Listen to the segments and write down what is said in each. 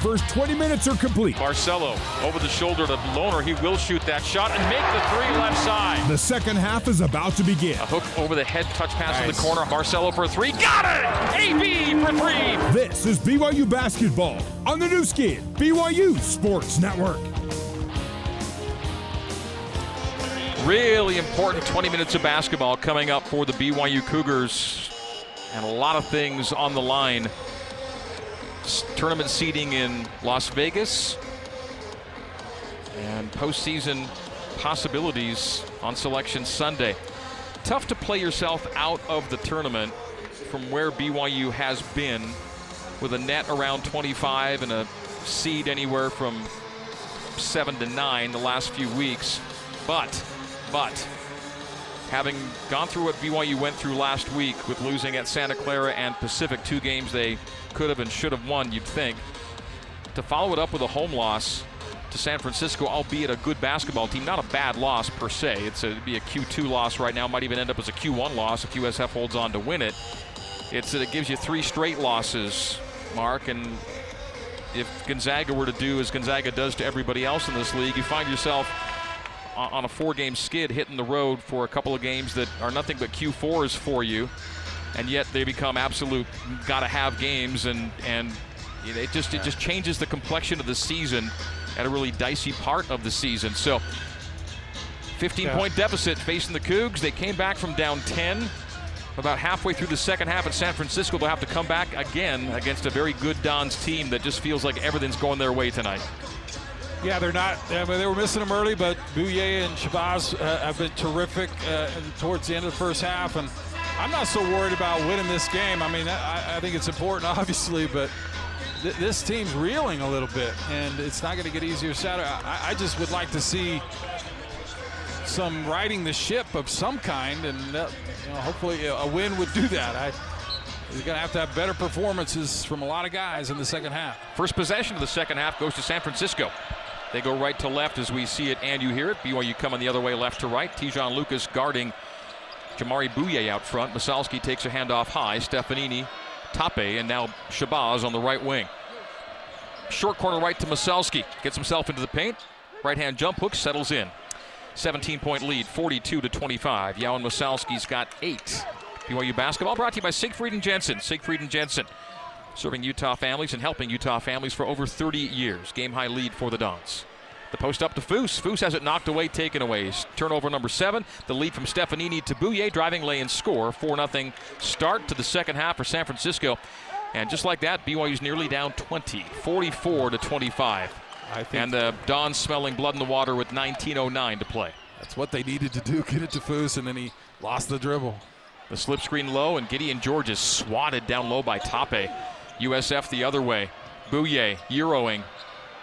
first 20 minutes are complete. Barcelo over the shoulder to Lohner. He will shoot that shot and make the three left side. The second half is about to begin. A hook over the head, touch pass nice. in the corner. Barcelo for three. Got it! AB for three. This is BYU basketball on the Nu Skin, BYU Sports Network. Really important 20 minutes of basketball coming up for the BYU Cougars, and a lot of things on the line. Tournament seeding in Las Vegas, and postseason possibilities on Selection Sunday. Tough to play yourself out of the tournament from where BYU has been with a net around 25 and a seed anywhere from 7 to 9 the last few weeks. But but having gone through what BYU went through last week with losing at Santa Clara and Pacific, two games they could have and should have won, you'd think, to follow it up with a home loss to San Francisco, albeit a good basketball team, not a bad loss per se. It's a, it'd be a Q2 loss right now, might even end up as a Q1 loss if USF holds on to win it. It's it gives you three straight losses, Mark, and if Gonzaga were to do as Gonzaga does to everybody else in this league, you find yourself on a four game skid hitting the road for a couple of games that are nothing but Q4s for you. And yet they become absolute gotta have games and and it just it just changes the complexion of the season at a really dicey part of the season. So 15 yeah. point deficit facing the Cougs. They came back from down 10 about halfway through the second half at San Francisco. They'll have to come back again against a very good Dons team that just feels like everything's going their way tonight. Yeah, they're not. I mean, they were missing them early, but Bouyea and Shabazz uh, have been terrific uh, towards the end of the first half. And I'm not so worried about winning this game. I mean, I, I think it's important, obviously, but th- this team's reeling a little bit, and it's not going to get easier Saturday. I, I just would like to see some riding the ship of some kind, and uh, you know, hopefully a win would do that. I, you're going to have to have better performances from a lot of guys in the second half. First possession of the second half goes to San Francisco. They go right to left as we see it and you hear it. BYU coming the other way, left to right. Te'Jon Lucas guarding Jamaree Bouyea out front. Massalski takes a handoff high. Stefanini, Tape, and now Shabazz on the right wing. Short corner right to Massalski. Gets himself into the paint. Right hand jump hook settles in. 17 point lead, 42 to 25. Yauhen Massalski's got eight. BYU basketball brought to you by Siegfried and Jensen. Siegfried and Jensen serving Utah families and helping Utah families for over 30 years. Game high lead for the Dons. The post up to Foose. Foose has it knocked away, taken away. Turnover number seven. The lead from Stefanini to Bouyea, driving lay and score. 4 0 start to the second half for San Francisco. And just like that, BYU's nearly down 20, 44 to 25. and the Dons smelling blood in the water with 19.09 to play. That's what they needed to do, get it to Foose, and then he lost the dribble. The slip screen low, and Gideon George is swatted down low by Tape. USF the other way. Bouyea Euroing,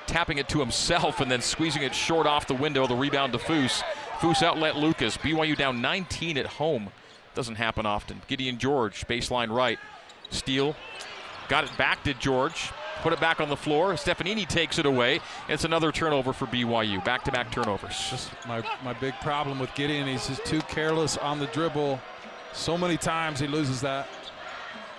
tapping it to himself and then squeezing it short off the window. The rebound to Foose. Foose outlet Lucas. BYU down 19 at home. Doesn't happen often. Gideon George, baseline right. Steal. Got it back to George. Put it back on the floor. Stefanini takes it away. It's another turnover for BYU. Back to back turnovers. Just my, my big problem with Gideon. He's just too careless on the dribble. So many times he loses that.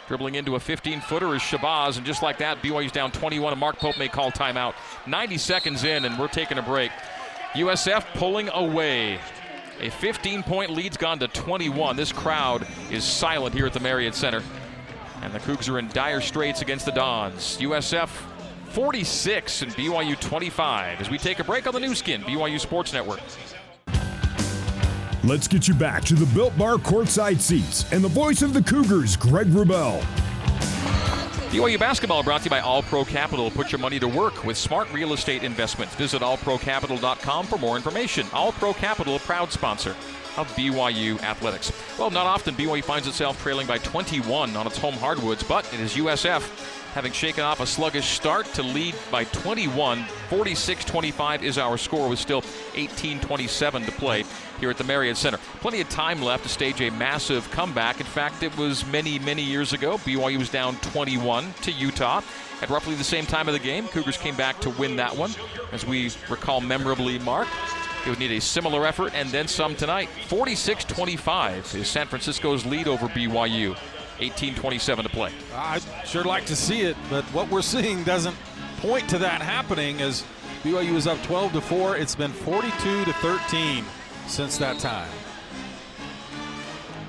Dribbling into a 15 footer is Shabazz, and just like that, BYU's down 21, and Mark Pope may call timeout. 90 seconds in, and we're taking a break. USF pulling away. A 15 point lead's gone to 21. This crowd is silent here at the Marriott Center. And the Cougs are in dire straits against the Dons. USF 46 and BYU 25 as we take a break on the Nu Skin, BYU Sports Network. Let's get you back to the Built Bar courtside seats and the voice of the Cougars, Greg Wrubell. BYU basketball brought to you by All Pro Capital. Put your money to work with smart real estate investments. Visit allprocapital.com for more information. All Pro Capital, proud sponsor of BYU athletics. Well, not often BYU finds itself trailing by 21 on its home hardwoods, but it is USF having shaken off a sluggish start to lead by 21. 46 25 is our score with still 18 27 to play here at the Marriott Center. Plenty of time left to stage a massive comeback. In fact, it was many, many years ago. BYU was down 21 to Utah. At roughly the same time of the game, Cougars came back to win that one. As we recall memorably, Mark, it would need a similar effort and then some tonight. 46 25 is San Francisco's lead over BYU. 18 27 to play. I'd sure like to see it, but what we're seeing doesn't point to that happening as BYU is up 12 to 4. It's been 42 to 13 since that time.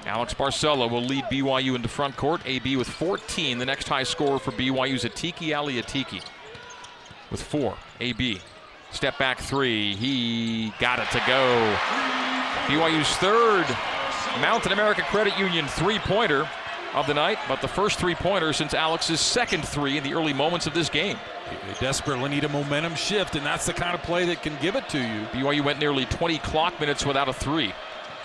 Alex Barcelo will lead BYU into front court. AB with 14. The next high scorer for BYU is Atiki Ali Atiki with four. AB. Step back three. He got it to go. BYU's third Mountain America Credit Union three pointer of the night, but the first three pointer since Alex's second three in the early moments of this game. They desperately need a momentum shift, and that's the kind of play that can give it to you. BYU went nearly 20 clock minutes without a three.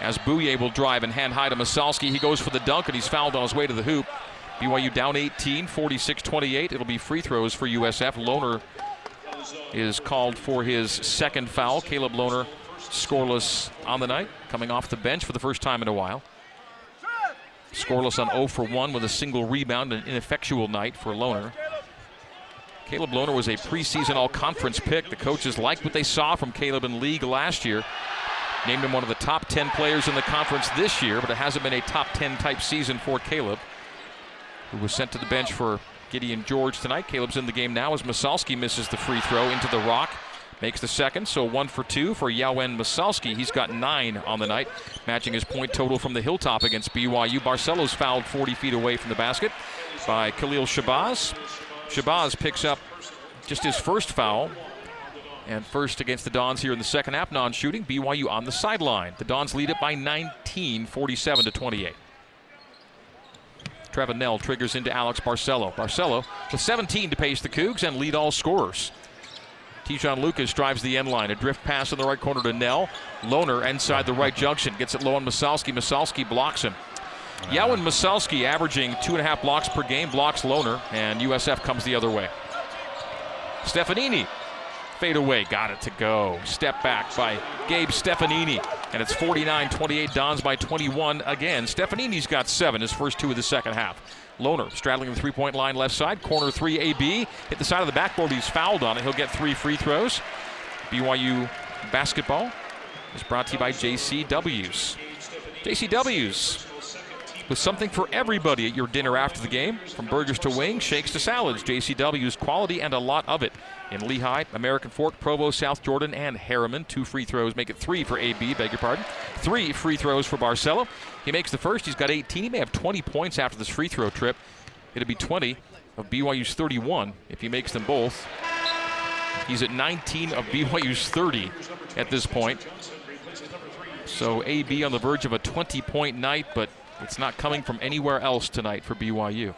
As Bouyea will drive and hand high to Massalski, he goes for the dunk and he's fouled on his way to the hoop. BYU down 18, 46 28. It'll be free throws for USF. Lohner is called for his second foul. Caleb Lohner scoreless on the night, coming off the bench for the first time in a while. Scoreless on 0 for 1 with a single rebound, an ineffectual night for Lohner. Caleb Lohner was a preseason all conference pick. The coaches liked what they saw from Caleb in league last year. Named him one of the top 10 players in the conference this year, but it hasn't been a top 10 type season for Caleb, who was sent to the bench for Gideon George tonight. Caleb's in the game now as Massalski misses the free throw into the rock. Makes the second, so one for two for Yauhen Massalski. He's got nine on the night, matching his point total from the hilltop against BYU. Barcelo's fouled 40 feet away from the basket by Khalil Shabazz. Shabazz picks up just his first foul. And first against the Dons here in the second half, non shooting. BYU on the sideline. The Dons lead it by 19, 47 to 28. Trevin Knell triggers into Alex Barcelo. Barcelo with 17 to pace the Cougs and lead all scorers. Te'Jon Lucas drives the end line. A drift pass in the right corner to Knell. Lohner inside the right junction. Gets it low on Massalski. Massalski blocks him. Yauhen Massalski averaging two and a half blocks per game, blocks Lohner, and USF comes the other way. Stefanini fade away, got it to go. Step back by Gabe Stefanini, and it's 49 28. Dons by 21 again. Stefanini's got seven, his first two of the second half. Lohner straddling the three point line left side, corner three AB. Hit the side of the backboard, he's fouled on it. He'll get three free throws. BYU basketball is brought to you by JCW's. JCW's with something for everybody at your dinner after the game. From burgers to wings, shakes to salads. JCW's quality and a lot of it. In Lehi, American Fork, Provo, South Jordan, and Herriman. Two free throws make it three for AB, beg your pardon. Three free throws for Barcelo. He makes the first. He's got 18. He may have 20 points after this free throw trip. It'll be 20 of BYU's 31 if he makes them both. He's at 19 of BYU's 30 at this point. So AB on the verge of a 20 point night, but it's not coming from anywhere else tonight for BYU.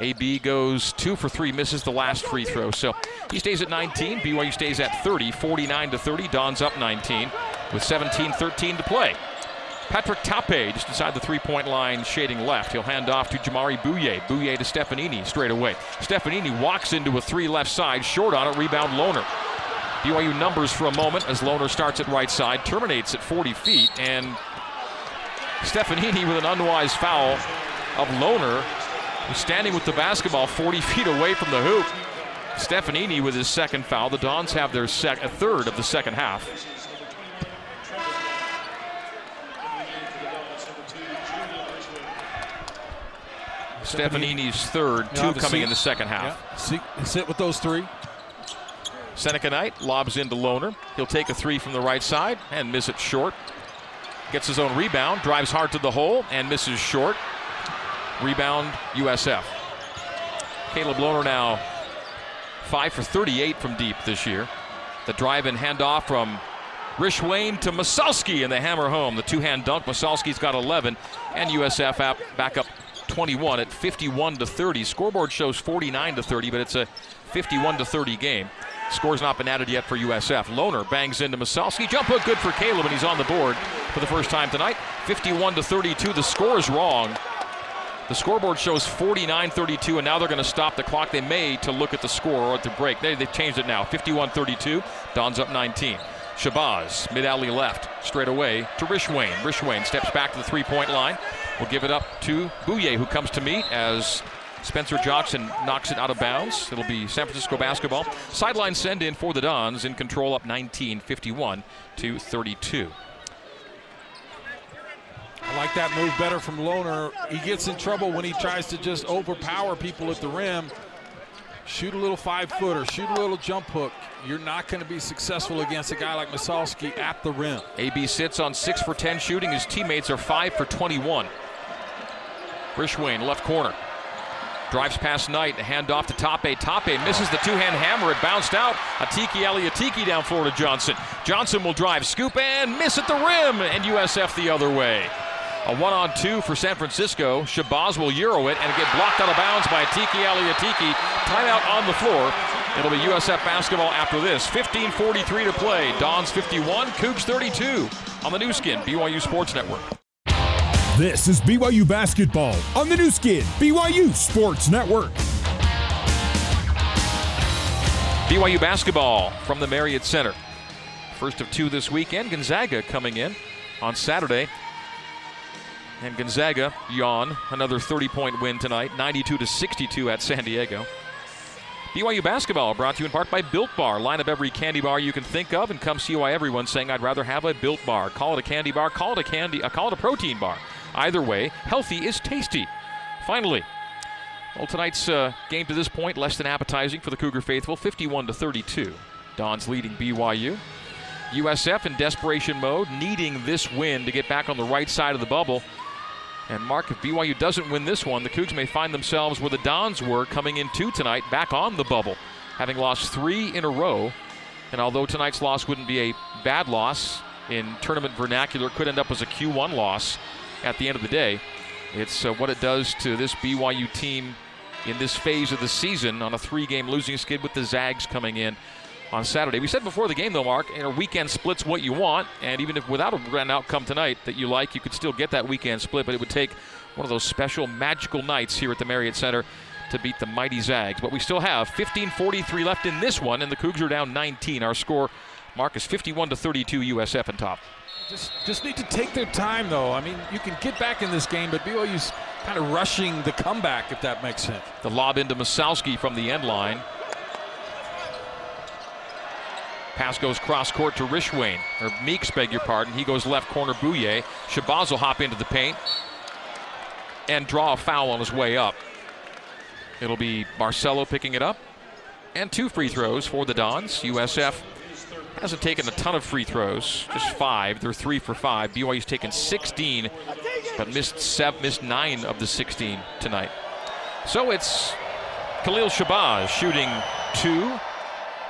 AB goes two for three, misses the last free throw. So he stays at 19. BYU stays at 30, 49 to 30. Don's up 19 with 17 13 to play. Patrick Tape just inside the three point line, shading left. He'll hand off to Jamaree Bouyea. Bouyea to Stefanini straight away. Stefanini walks into a three left side, short on it, rebound Lohner. BYU numbers for a moment as Lohner starts at right side, terminates at 40 feet, and Stefanini with an unwise foul of Lohner, who's standing with the basketball 40 feet away from the hoop. Stefanini with his second foul. The Dons have their sec- a third of the second half. Stefanini's third, two coming in the second half. Yeah. Sit with those three. Seneca Knight lobs into Lohner. He'll take a three from the right side and miss it short. Gets his own rebound, drives hard to the hole and misses short. Rebound USF. Caleb Lohner now 5 for 38 from deep this year. The drive and handoff from Rishwain to Massalski and the hammer home. The two hand dunk. Massalski's got 11 and USF app back up 21 at 51 to 30. Scoreboard shows 49 to 30, but it's a 51 to 30 game. Score's not been added yet for USF. Lohner bangs into Massalski. Jump hook good for Caleb, and he's on the board for the first time tonight. 51 to 32. The score is wrong. The scoreboard shows 49 32, and now they're going to stop the clock. They may to look at the score or at the break. They, they've changed it now. 51 32. Don's up 19. Shabazz, mid alley left, straight away to Rishwain. Rishwain steps back to the three point line. We'll give it up to Bouyea, who comes to meet as Spencer Johnson knocks it out of bounds. It'll be San Francisco basketball. Sideline send in for the Dons in control up 19 51 to 32. I like that move better from Lohner. He gets in trouble when he tries to just overpower people at the rim. shoot a little five footer, shoot a little jump hook. You're not going to be successful against a guy like Massalski at the rim. AB sits on 6 for 10 shooting. His teammates are 5 for 21. Rishwain, left corner. Drives past Knight, hand off to Tape. Tape misses the two-hand hammer. It bounced out. Atiki Atiki down floor to Johnson. Johnson will drive, scoop, and miss at the rim, and USF the other way. A one-on-two for San Francisco. Shabazz will euro it, and get blocked out of bounds by Atiki Atiki. Timeout on the floor. It'll be USF basketball after this. 15:43 to play. Dons 51, Cougs 32 on the Nu Skin BYU Sports Network. This is BYU basketball on the Nu Skin, BYU Sports Network. BYU basketball from the Marriott Center. First of two this weekend. Gonzaga coming in on Saturday. And Gonzaga, yawn, another 30 point win tonight, 92 to 62 at San Diego. BYU basketball brought to you in part by Built Bar. Line up every candy bar you can think of and come see why everyone's saying I'd rather have a Built Bar. Call it a candy bar, call it a candy, uh, call it a protein bar. Either way, healthy is tasty. Finally, well, tonight's uh, game to this point less than appetizing for the Cougar faithful, 51 to 32. Don's leading BYU. USF in desperation mode, needing this win to get back on the right side of the bubble. And Mark, if BYU doesn't win this one, the Cougs may find themselves where the Dons were coming in two tonight, back on the bubble, having lost three in a row. And although tonight's loss wouldn't be a bad loss in tournament vernacular, could end up as a Q1 loss at the end of the day. It's uh, what it does to this BYU team in this phase of the season on a three game losing skid with the Zags coming in on Saturday. We said before the game, though, Mark, a weekend split's what you want, and even if without a grand outcome tonight that you like, you could still get that weekend split, but it would take one of those special magical nights here at the Marriott Center to beat the mighty Zags. But we still have 15:43 left in this one, and the Cougs are down 19. Our score, Mark, is 51 to 32 USF in top. Just, just need to take their time, though. I mean, you can get back in this game, but BYU's kind of rushing the comeback, if that makes sense. The lob into Massalski from the end line. Pass goes cross court to Rishwain, or Meeks, beg your pardon. He goes left corner, Bouyea. Shabazz will hop into the paint and draw a foul on his way up. It'll be Barcelo picking it up. And two free throws for the Dons. USF hasn't taken a ton of free throws, just five. They're three for five. BYU's taken 16, but missed seven, missed nine of the 16 tonight. So it's Khalil Shabazz shooting two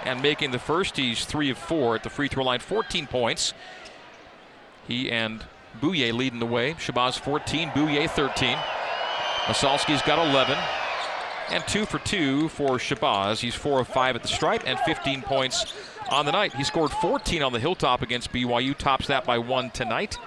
and making the first. He's three of four at the free throw line, 14 points. He and Bouyea leading the way. Shabazz 14, Bouyea 13. Massalski's got 11. And two for two for Shabazz. He's four of five at the stripe and 15 points on the night. He scored 14 on the Hilltop against BYU, tops that by one tonight.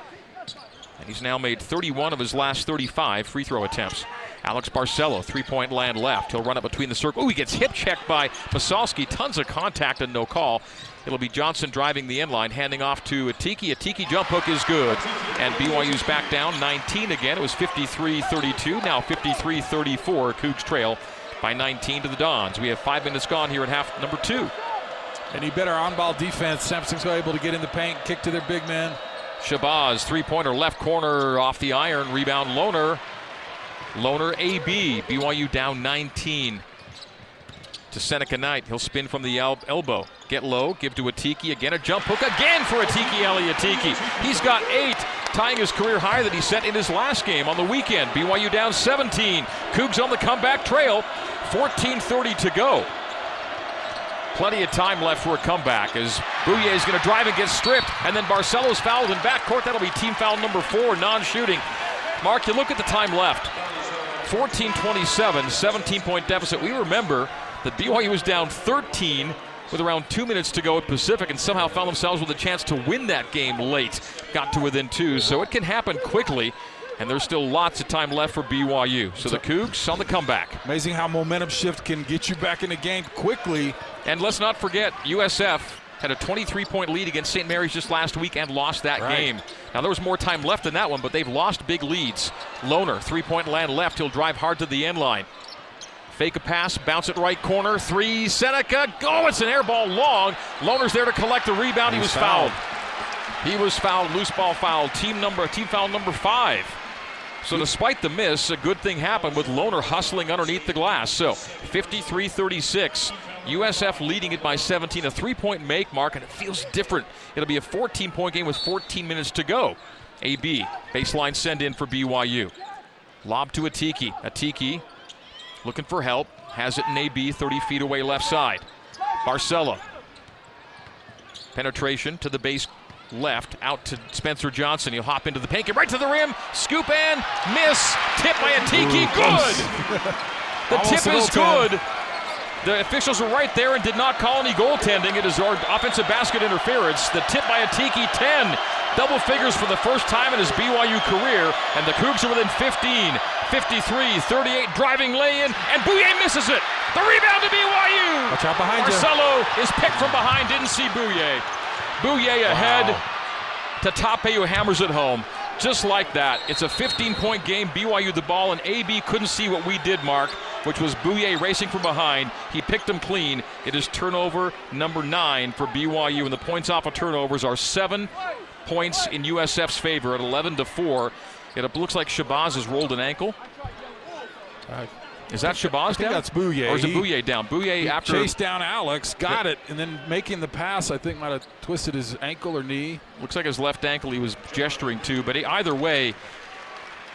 And he's now made 31 of his last 35 free throw attempts. Alex Barcelo, three point land left. He'll run up between the circle. Oh, he gets hip checked by Massalski. Tons of contact and no call. It'll be Johnson driving the inline, handing off to Atiki. Atiki jump hook is good. And BYU's back down 19 again. It was 53 32. Now 53 34. Cougs trail by 19 to the Dons. We have five minutes gone here at half number two. Any better on ball defense. San Francisco able to get in the paint, kick to their big man. Shabazz, three pointer left corner off the iron. Rebound Lohner. Lohner AB. BYU down 19 to Seneca Knight. He'll spin from the el- elbow. Get low, give to Atiki. Again, a jump hook again for Atiki Ali Atiki. He's got eight, tying his career high that he set in his last game on the weekend. BYU down 17. Cougs on the comeback trail. 14.30 to go. Plenty of time left for a comeback as Bouyea is going to drive and get stripped. And then Barcelo's fouled in backcourt. That'll be team foul number four, non shooting. Mark, you look at the time left 14 27, 17 point deficit. We remember that BYU was down 13 with around two minutes to go at Pacific and somehow found themselves with a chance to win that game late. Got to within two, so it can happen quickly. And there's still lots of time left for BYU. So the Cougs on the comeback. Amazing how momentum shift can get you back in the game quickly. And let's not forget, USF had a 23 point lead against St. Mary's just last week and lost that right. game. Now, there was more time left in that one, but they've lost big leads. Lohner, three point land left. He'll drive hard to the end line. Fake a pass, bounce it right corner, three. Seneca, go! It's an air ball long. Lohner's there to collect the rebound. He was fouled. He was fouled. Loose ball foul. Team number, team foul number five. So despite the miss, a good thing happened with Lohner hustling underneath the glass. So 53-36. USF leading it by 17, a three-point make mark, and it feels different. It'll be a 14-point game with 14 minutes to go. AB, baseline send in for BYU. Lob to Atiki. Atiki looking for help. Has it in AB, 30 feet away left side. Barcelo. Penetration to the base left, out to Spencer Johnson. He'll hop into the paint, get right to the rim, scoop and miss. Tip by Atiki, good. the tip is good. The officials were right there and did not call any goaltending. It is our offensive basket interference. The tip by Atiki, 10. Double figures for the first time in his BYU career, and the Cougs are within 15. 53, 38, driving lay-in, and Bouyea misses it. The rebound to BYU. Watch out behind Barcelo you. is picked from behind, didn't see Bouyea. Bouyea ahead wow. to Tape who hammers it home. Just like that. It's a 15-point game. BYU the ball, and AB couldn't see what we did, Mark, which was Bouyea racing from behind. He picked him clean. It is turnover number nine for BYU, and the points off of turnovers are seven points in USF's favor at 11 to four. It looks like Shabazz has rolled an ankle. Uh, is that Shabazz down? That's Bouyea. Or is it Bouyea down? Bouyea after chased down Alex, got it, and then making the pass, I think might have twisted his ankle or knee. Looks like his left ankle he was gesturing to, but he, either way,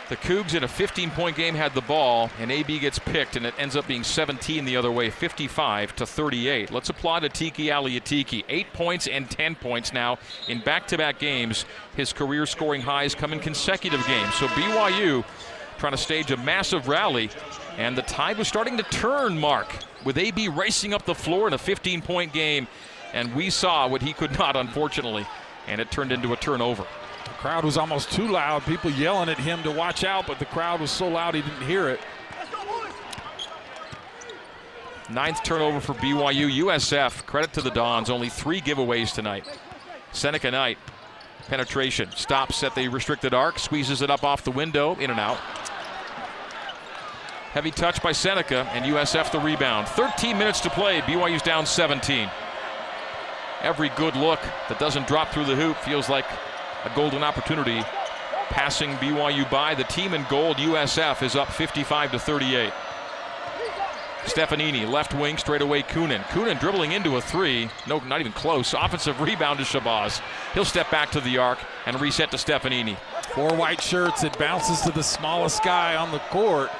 the Cougs in a 15-point game had the ball, and AB gets picked, and it ends up being 17 the other way, 55 to 38. Let's applaud Atiki Aliatiki. Eight points and 10 points now in back-to-back games. His career scoring highs come in consecutive games. So BYU trying to stage a massive rally and the tide was starting to turn, Mark, with AB racing up the floor in a 15 point game. And we saw what he could not, unfortunately. And it turned into a turnover. The crowd was almost too loud. People yelling at him to watch out, but the crowd was so loud he didn't hear it. Ninth turnover for BYU. USF, credit to the Dons, only three giveaways tonight. Seneca Knight, penetration, stops at the restricted arc, squeezes it up off the window, in and out. Heavy touch by Seneca, and USF the rebound. 13 minutes to play. BYU's down 17. Every good look that doesn't drop through the hoop feels like a golden opportunity. Passing BYU by. The team in gold, USF, is up 55 to 38. Stefanini, left wing, straight away Kunen. Kunen dribbling into a three. No, not even close. Offensive rebound to Shabazz. He'll step back to the arc and reset to Stefanini. Four white shirts. It bounces to the smallest guy on the court.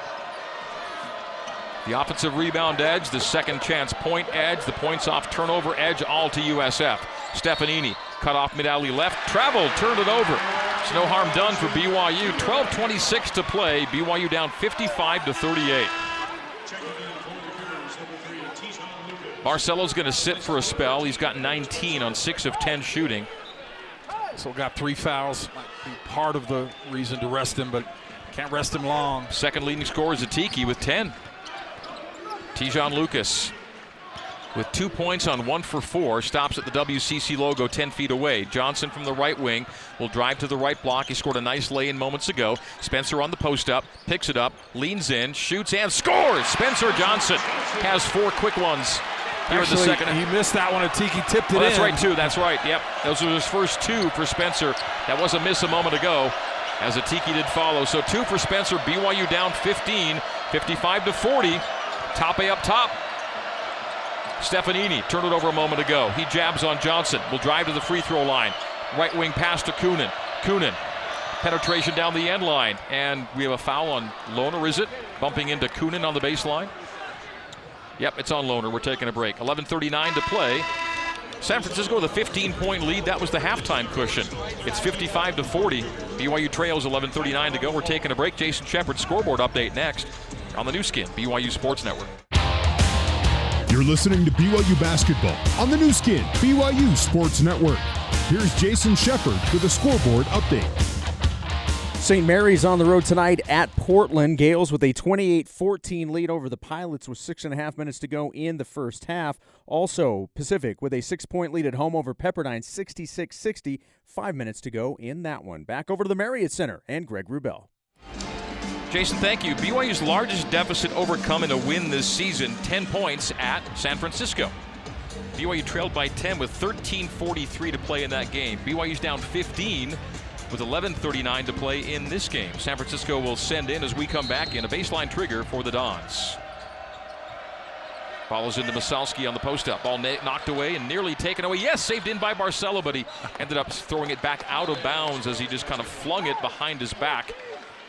The offensive rebound edge, the second chance point edge, the points off turnover edge, all to USF. Stefanini cut off mid alley left, traveled, turned it over. It's no harm done for BYU. 12:26 to play. BYU down 55 to 38. Barcelo's going to sit for a spell. He's got 19 on 6 of 10 shooting. So got three fouls. Might be part of the reason to rest him, but can't rest him long. Second leading scorer is Atiki with 10. Te'Jon Lucas with two points on one for four, stops at the WCC logo 10 feet away. Johnson from the right wing will drive to the right block. He scored a nice lay in moments ago. Spencer on the post up, picks it up, leans in, shoots, and scores. Spencer Johnson has four quick ones. Here Actually, in the second. he missed that one. Tiki tipped it oh, that's in. right, too. That's right. Yep. Those were his first two for Spencer. That was a miss a moment ago as Atiki did follow. So two for Spencer. BYU down 15, 55 to 40. Tape up top. Stefanini turned it over a moment ago. He jabs on Johnson. Will drive to the free throw line. Right wing pass to Kunen. Kunen. Penetration down the end line. And we have a foul on Lohner, is it? Bumping into Kunen on the baseline. Yep, it's on Lohner. We're taking a break. 11.39 to play. San Francisco with a 15 point lead. That was the halftime cushion. It's 55 to 40. BYU trails 11.39 to go. We're taking a break. Jason Shepard scoreboard update next on the Nu Skin, BYU Sports Network. You're listening to BYU Basketball on the Nu Skin, BYU Sports Network. Here's Jason Shepard with a scoreboard update. St. Mary's on the road tonight at Portland. Gaels with a 28 14 lead over the Pilots with six and a half minutes to go in the first half. Also, Pacific with a six point lead at home over Pepperdine 66 60. Five minutes to go in that one. Back over to the Marriott Center and Greg Wrubell. Jason, thank you. BYU's largest deficit overcome in a win this season 10 points at San Francisco. BYU trailed by 10 with 13.43 to play in that game. BYU's down 15 with 11.39 to play in this game. San Francisco will send in as we come back in a baseline trigger for the Dons. Follows into Massalski on the post up. Ball knocked away and nearly taken away. Yes, saved in by Barcelo, but he ended up throwing it back out of bounds as he just kind of flung it behind his back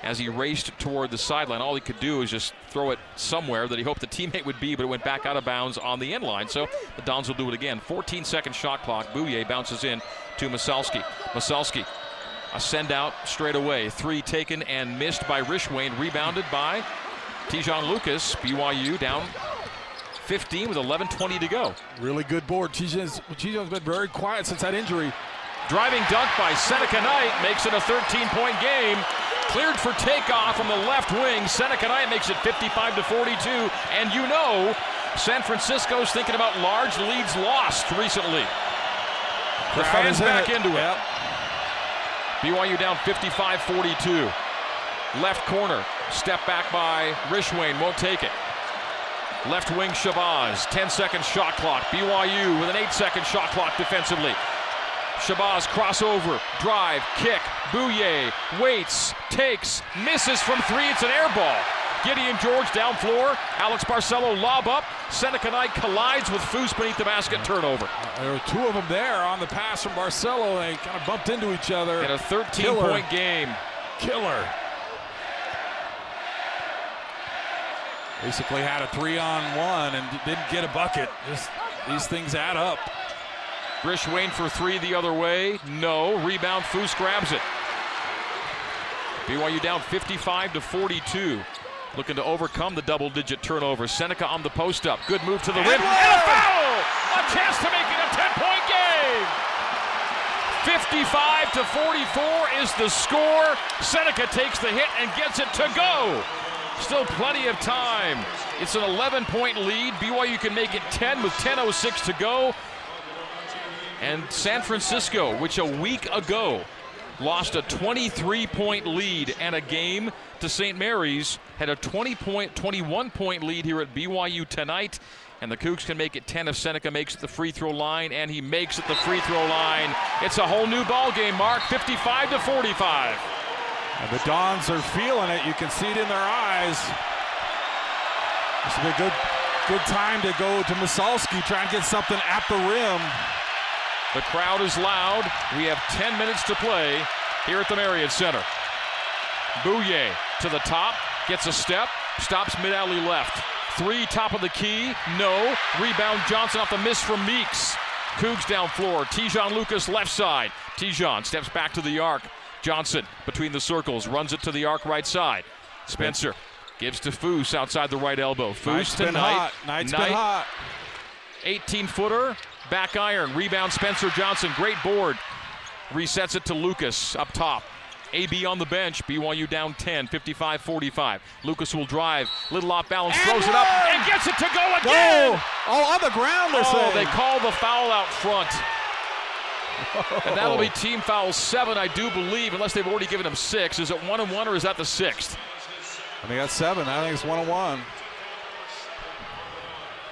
as he raced toward the sideline. All he could do was just throw it somewhere that he hoped the teammate would be, but it went back out of bounds on the end line. So the Dons will do it again. 14 second shot clock. Bouyea bounces in to Massalski. Massalski, a send out straight away. Three taken and missed by Rishwain. Rebounded by Te'Jon Lucas. BYU down 15 with 11.20 to go. Really good board. Te'Jon's, Te'Jon's been very quiet since that injury. Driving dunk by Seneca Knight makes it a 13 point game. Cleared for takeoff from the left wing. Seneca Knight makes it 55 to 42. And you know, San Francisco's thinking about large leads lost recently. The fans back it. into it. Yep. BYU down 55 42. Left corner. Step back by Rishwain. Won't take it. Left wing Shabazz. 10 second shot clock. BYU with an 8 second shot clock defensively. Shabazz crossover, drive, kick. Bouyea waits, takes, misses from three. It's an air ball. Gideon George down floor. Alex Barcelo lob up. Seneca Knight collides with Foose beneath the basket. Turnover. Uh, there were two of them there on the pass from Barcelo. They kind of bumped into each other. In a 13 Killer. point game. Killer. Basically had a three on one and didn't get a bucket. Just these things add up. Rishwain for three the other way. No. Rebound. Foose grabs it. BYU down 55 to 42. Looking to overcome the double digit turnover. Seneca on the post up. Good move to the rim. And a foul! A chance to make it a 10 point game. 55 to 44 is the score. Seneca takes the hit and gets it to go. Still plenty of time. It's an 11 point lead. BYU can make it 10 with 10.06 to go. And San Francisco, which a week ago lost a 23 point lead and a game to St. Mary's, had a 20 point, 21 point lead here at BYU tonight. And the Cougs can make it 10 if Seneca makes it the free throw line, and he makes it the free throw line. It's a whole new ball game, Mark, 55 to 45. And the Dons are feeling it. You can see it in their eyes. This be a good, good time to go to Massalski, try and get something at the rim. The crowd is loud. We have 10 minutes to play here at the Marriott Center. Bouyea to the top, gets a step, stops mid alley left. Three top of the key, no. Rebound Johnson off the miss from Meeks. Cougs down floor. Te'Jon Lucas left side. Te'Jon steps back to the arc. Johnson between the circles runs it to the arc right side. Spencer gives to Foose outside the right elbow. Foose Knight's to been Hot. Knight's Knight, been hot. 18 footer, back iron, rebound Spencer Johnson. Great board. Resets it to Lucas up top. AB on the bench. BYU down 10, 55 45. Lucas will drive. Little off balance, and throws it up, and gets it to go again. Oh, on the ground, they're oh, they call the foul out front. and that'll be team foul seven, I do believe, unless they've already given him six. Is it one and one, or is that the sixth? I think that's seven. I think it's one and one.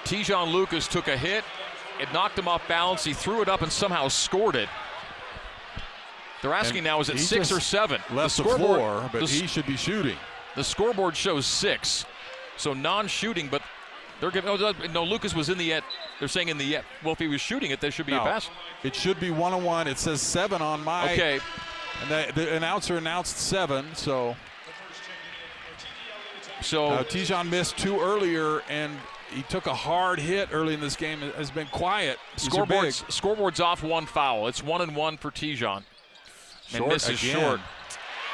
Te'Jon Lucas took a hit. It knocked him off balance. He threw it up and somehow scored it. They're asking and now, is it six or seven? Left the, the floor, but the, he should be shooting. The scoreboard shows six. So non-shooting, but they're giving. Oh, no, Lucas was in the yet. They're saying in the yet. Well, if he was shooting it, there should be no, a pass. It should be one on one. It says seven on my. Okay. And the, the announcer announced seven, so. So uh, Te'Jon missed two earlier, and he took a hard hit early in this game. Has been quiet. Scoreboard's, scoreboard's off one foul. It's one and one for Te'Jon. And misses again. short.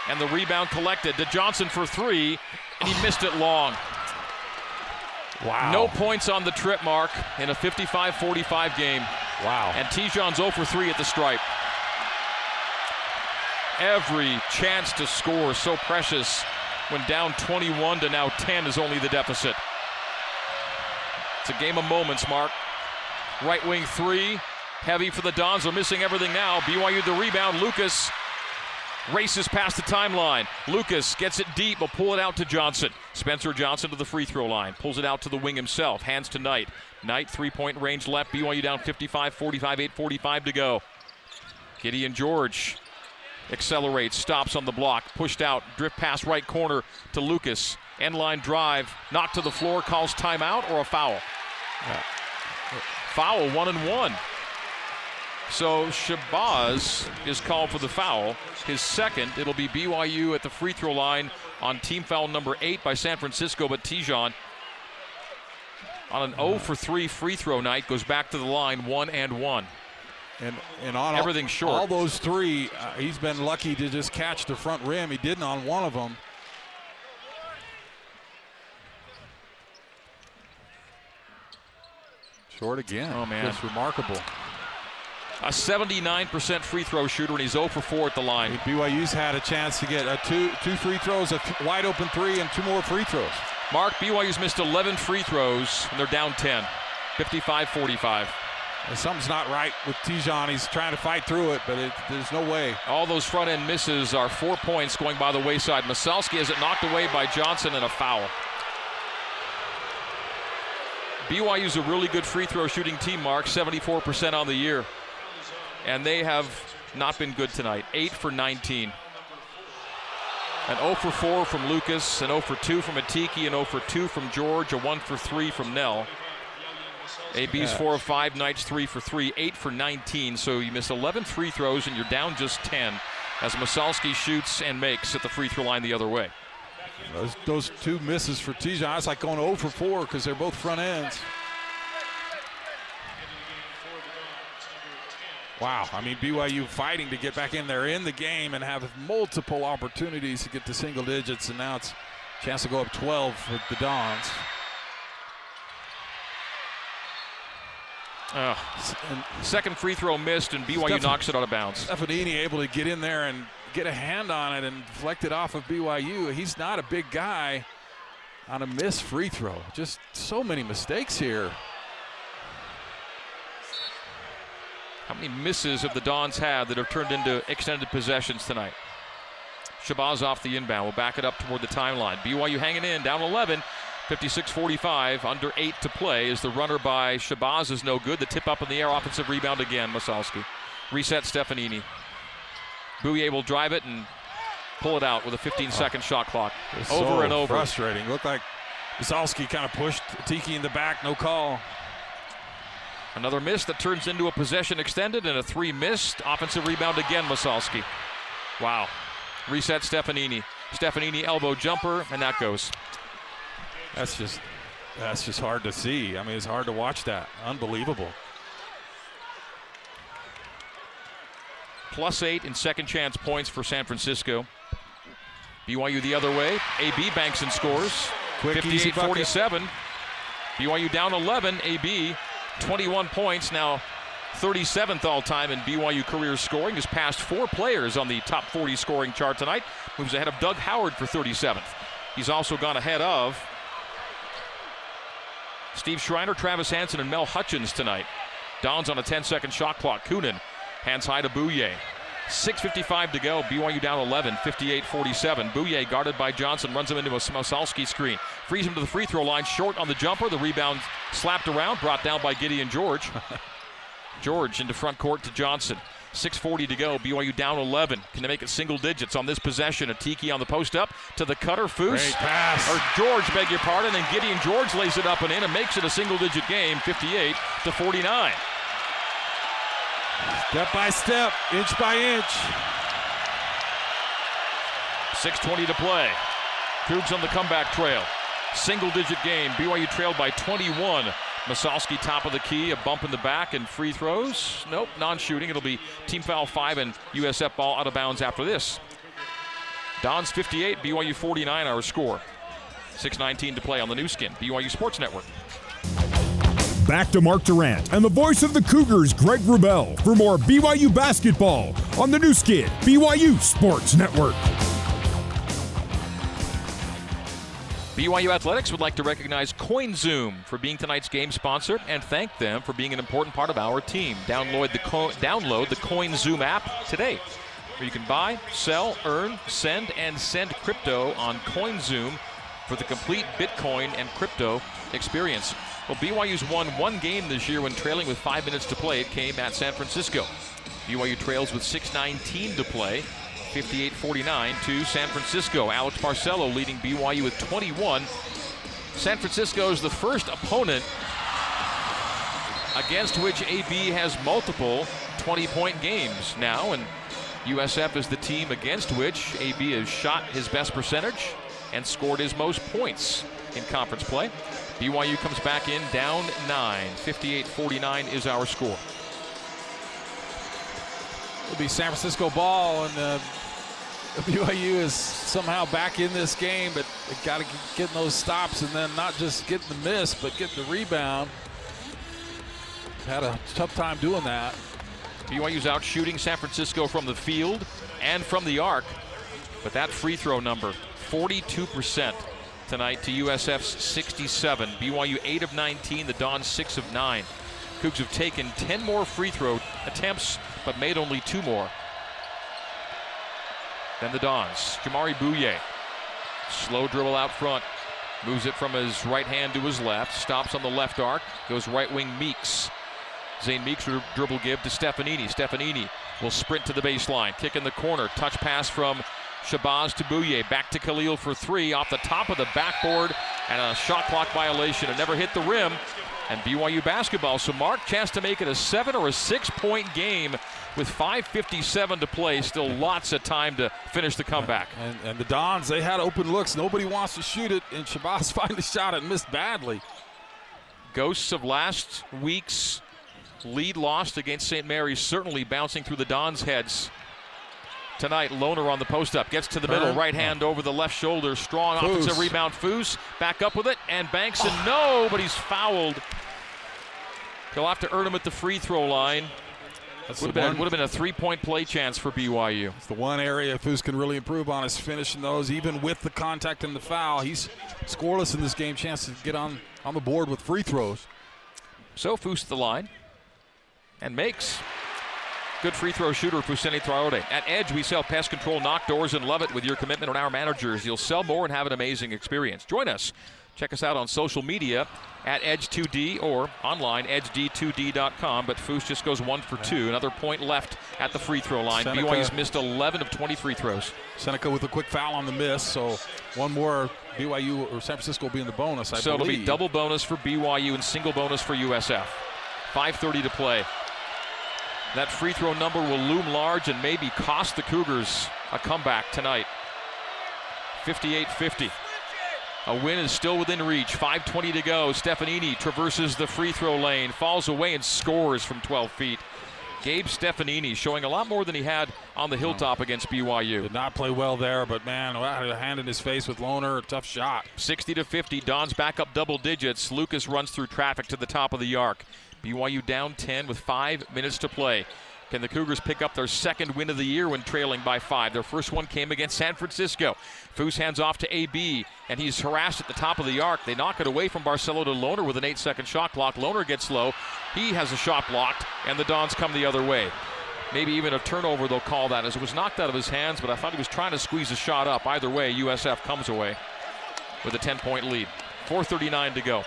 And the rebound collected to Johnson for three, and he missed it long. Wow. No points on the trip mark in a 55-45 game. Wow. And Te'Jon's 0 for 3 at the stripe. Every chance to score so precious when down 21 to now 10 is only the deficit. It's a game of moments, Mark. Right wing three, heavy for the Dons. They're missing everything now. BYU the rebound. Lucas races past the timeline. Lucas gets it deep, will pull it out to Johnson. Spencer Johnson to the free throw line, pulls it out to the wing himself, hands to Knight. Knight, three point range left. BYU down 55 45, 8 45 to go. Gideon George accelerates, stops on the block, pushed out, drift pass right corner to Lucas. End line drive, knocked to the floor, calls timeout or a foul. Yeah. Foul, one and one. So Shabazz is called for the foul. His second, it'll be BYU at the free throw line on team foul number eight by San Francisco, but Te'Jon on an 0 for 3 free throw night goes back to the line, one and one. And and on everything all, short. All those three, uh, he's been lucky to just catch the front rim. He didn't on one of them. Short again. Oh man, that's remarkable. A 79% free throw shooter, and he's 0 for 4 at the line. BYU's had a chance to get a two two free throws, a th- wide open three, and two more free throws. Mark, BYU's missed 11 free throws, and they're down 10, 55-45. Something's not right with Te'Jon. He's trying to fight through it, but it, there's no way. All those front end misses are four points going by the wayside. Massalski has it knocked away by Johnson and a foul. BYU's a really good free throw shooting team, Mark, 74% on the year. And they have not been good tonight. 8 for 19. An 0 for 4 from Lucas, an 0 for 2 from Atiki, an 0 for 2 from George, a 1 for 3 from Knell. AB's yeah. 4 of 5, Knights 3 for 3, 8 for 19. So you miss 11 free throws and you're down just 10 as Massalski shoots and makes at the free throw line the other way. Those, those two misses for Te'Jon, it's like going 0 for 4 because they're both front ends. Wow, I mean BYU fighting to get back in there in the game and have multiple opportunities to get to single digits, and now it's a chance to go up 12 for the Dons. Uh, second free throw missed, and BYU Steph- knocks it out of bounds. Stefanini able to get in there and get a hand on it and deflect it off of BYU. He's not a big guy on a missed free throw. Just so many mistakes here. How many misses have the Dons had that have turned into extended possessions tonight? Shabazz off the inbound. We'll back it up toward the timeline. BYU hanging in, down 11. 56-45, under eight to play. Is the runner by Shabazz is no good. The tip up in the air, offensive rebound again. Massalski. Reset Stefanini. Bouyea will drive it and pull it out with a 15-second oh. shot clock. It's over so and over. Frustrating. Looked like Massalski kind of pushed Tiki in the back. No call. Another miss that turns into a possession extended and a three missed. Offensive rebound again, Massalski. Wow. Reset Stefanini. Stefanini elbow jumper, and that goes. That's just that's just hard to see. I mean, it's hard to watch that. Unbelievable. Plus eight in second chance points for San Francisco. BYU the other way. AB banks and scores. 58 47. BYU down 11. AB 21 points, now 37th all time in BYU career scoring, has passed four players on the top 40 scoring chart tonight. Moves ahead of Doug Howard for 37th. He's also gone ahead of Steve Schreiner, Travis Hansen, and Mel Hutchins tonight. Dons on a 10 second shot clock. Kunen hands high to Bouyea. 6.55 to go. BYU down 11, 58 47. Bouyea guarded by Johnson runs him into a Massalski screen. Frees him to the free throw line, short on the jumper. The rebound slapped around, brought down by Gideon George. George into front court to Johnson. 6.40 to go. BYU down 11. Can they make it single digits on this possession? Atiki on the post up to the cutter. Foose. pass. Or George, beg your pardon. And Gideon George lays it up and in and makes it a single digit game, 58 to 49. Step by step, inch by inch. 6.20 to play. Cougs on the comeback trail. Single digit game. BYU trailed by 21. Massalski top of the key, a bump in the back, and free throws. Nope, non shooting. It'll be team foul five and USF ball out of bounds after this. Don's 58, BYU 49, our score. 6.19 to play on the Nu Skin, BYU Sports Network. Back to Mark Durrant and the voice of the Cougars, Greg Wrubell, for more BYU basketball on the Nu Skin, BYU Sports Network. BYU Athletics would like to recognize CoinZoom for being tonight's game sponsor and thank them for being an important part of our team. Download the, Co- download the CoinZoom app today, where you can buy, sell, earn, send, and send crypto on CoinZoom for the complete Bitcoin and crypto experience. Well, BYU's won one game this year when trailing with five minutes to play. It came at San Francisco. BYU trails with 6.19 to play. 58 49 to San Francisco. Alex Barcelo leading BYU with 21. San Francisco is the first opponent against which AB has multiple 20 point games now, and USF is the team against which AB has shot his best percentage and scored his most points in conference play. BYU comes back in down 9. 58 49 is our score. It'll be San Francisco ball, and uh, BYU is somehow back in this game, but got to get those stops and then not just get the miss, but get the rebound. Had a tough time doing that. BYU's out shooting San Francisco from the field and from the arc, but that free throw number, 42% tonight to USF's 67. BYU 8 of 19, the Dons 6 of 9. Cougs have taken 10 more free throw attempts, but made only two more. Then the Dons. Jamaree Bouyea. Slow dribble out front. Moves it from his right hand to his left. Stops on the left arc. Goes right wing Meeks. Zane Meeks dribble give to Stefanini. Stefanini will sprint to the baseline. Kick in the corner. Touch pass from Shabazz to Bouyea. Back to Khalil for three. Off the top of the backboard. And a shot clock violation. It never hit the rim and BYU basketball. So Mark chance to make it a seven or a six point game with 5.57 to play. Still lots of time to finish the comeback. And, and the Dons, they had open looks. Nobody wants to shoot it, and Shabazz finally shot it and missed badly. Ghosts of last week's lead lost against St. Mary's certainly bouncing through the Dons' heads. Tonight, Lohner on the post up. Gets to the middle, uh-huh. right hand over the left shoulder. Strong Foos. offensive rebound. Foos back up with it, and Banks and no, but he's fouled. He'll have to earn him at the free throw line. Would have, been, would have, been, a three-point play chance for BYU. It's the one area Foos can really improve on is finishing those, even with the contact and the foul. He's scoreless in this game. Chance to get on on the board with free throws. So Foos the line and makes. Good free throw shooter, Fousseyni Traore. At Edge, we sell pest control, knock doors, and love it with your commitment on our managers. You'll sell more and have an amazing experience. Join us. Check us out on social media at Edge2D or online, edged2d.com. But Foos just goes one for two. Another point left at the free throw line. Seneca, BYU's missed 11 of 20 free throws. Seneca with a quick foul on the miss. So one more BYU or San Francisco will be in the bonus, I so believe. it'll be double bonus for BYU and single bonus for USF. 5.30 to play. That free throw number will loom large and maybe cost the Cougars a comeback tonight. 58 50. A win is still within reach. 5.20 to go. Stefanini traverses the free throw lane, falls away, and scores from 12 feet. Gabe Stefanini showing a lot more than he had on the hilltop against BYU. Did not play well there, but man, a hand in his face with Lohner, A tough shot. 60 to 50. Don's back up double digits. Lucas runs through traffic to the top of the arc. BYU down 10 with five minutes to play. Can the Cougars pick up their second win of the year when trailing by five? Their first one came against San Francisco. Foos hands off to AB, and he's harassed at the top of the arc. They knock it away from Barcelo to Lohner with an eight second shot clock. Lohner gets low. He has a shot blocked, and the Dons come the other way. Maybe even a turnover, they'll call that, as it was knocked out of his hands, but I thought he was trying to squeeze a shot up. Either way, USF comes away with a 10 point lead. 4.39 to go